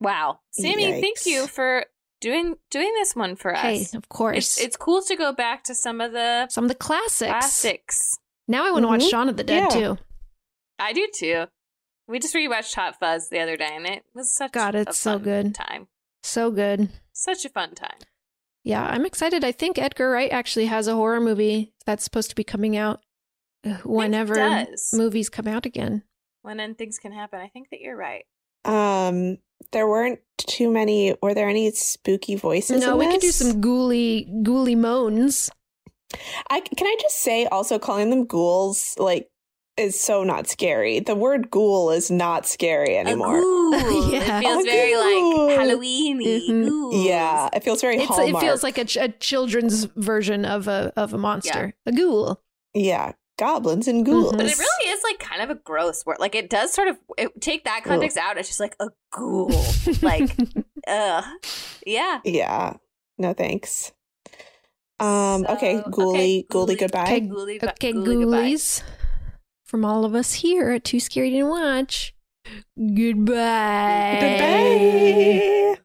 Wow, Sammy, thank you for doing doing this one for us. Hey, of course. It's it's cool to go back to some of the Some of the classics. classics. Now I want to watch. Shaun of the Dead Yeah. too. I do too. We just rewatched Hot Fuzz the other day, and it was such God, a it's so good. time. So good. Such a fun time. Yeah, I'm excited. I think Edgar Wright actually has a horror movie that's supposed to be coming out uh, whenever movies come out again. When then things can happen. I think that you're right. Um, there weren't too many. Were there any spooky voices? No, in we could do some ghouly ghouly moans. I can I just say also calling them ghouls like is so not scary. The word ghoul is not scary anymore. A. Yeah. It feels A very ghoul. like Halloweeny. Mhm. Yeah, it feels very It's, it feels like a, ch- a children's version of a of a monster, a ghoul. yeah, goblins and ghouls. Mhm. But it really is like kind of a gross word. Like it does sort of it, take that context out. It's just like a ghoul. like, ugh. Yeah. Yeah. No thanks. Um. okay. So- Ghouly. okay, Ghouly. ghouly. Goodbye. Okay, Ghouly, okay, ghouly goodbye. ghoulies. From all of us here at Too Scary to Watch. Goodbye. Goodbye.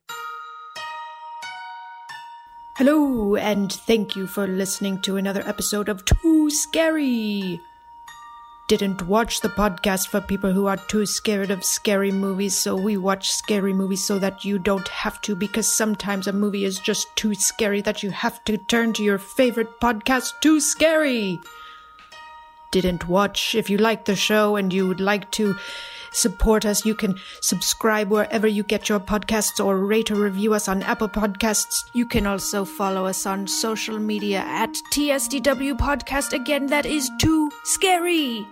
Hello, and thank you for listening to another episode of Too Scary. Didn't watch the podcast for people who are too scared of scary movies, so we watch scary movies so that you don't have to, because sometimes a movie is just too scary that you have to turn to your favorite podcast, Too Scary. Didn't watch. If you like the show and you would like to support us, you can subscribe wherever you get your podcasts or rate or review us on Apple Podcasts. You can also follow us on social media at TSDW Podcast. Again, that is too scary.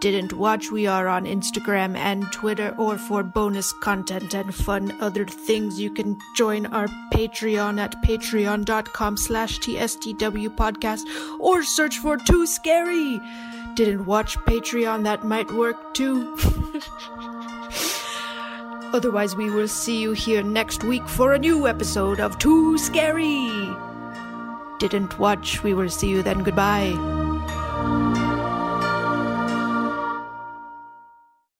Didn't watch, we are on Instagram and Twitter, or for bonus content and fun other things, you can join our Patreon at patreon.com slash TSDW podcast or search for Too Scary. Didn't watch Patreon, that might work too. Otherwise, we will see you here next week for a new episode of Too Scary. Didn't watch, we will see you then. Goodbye.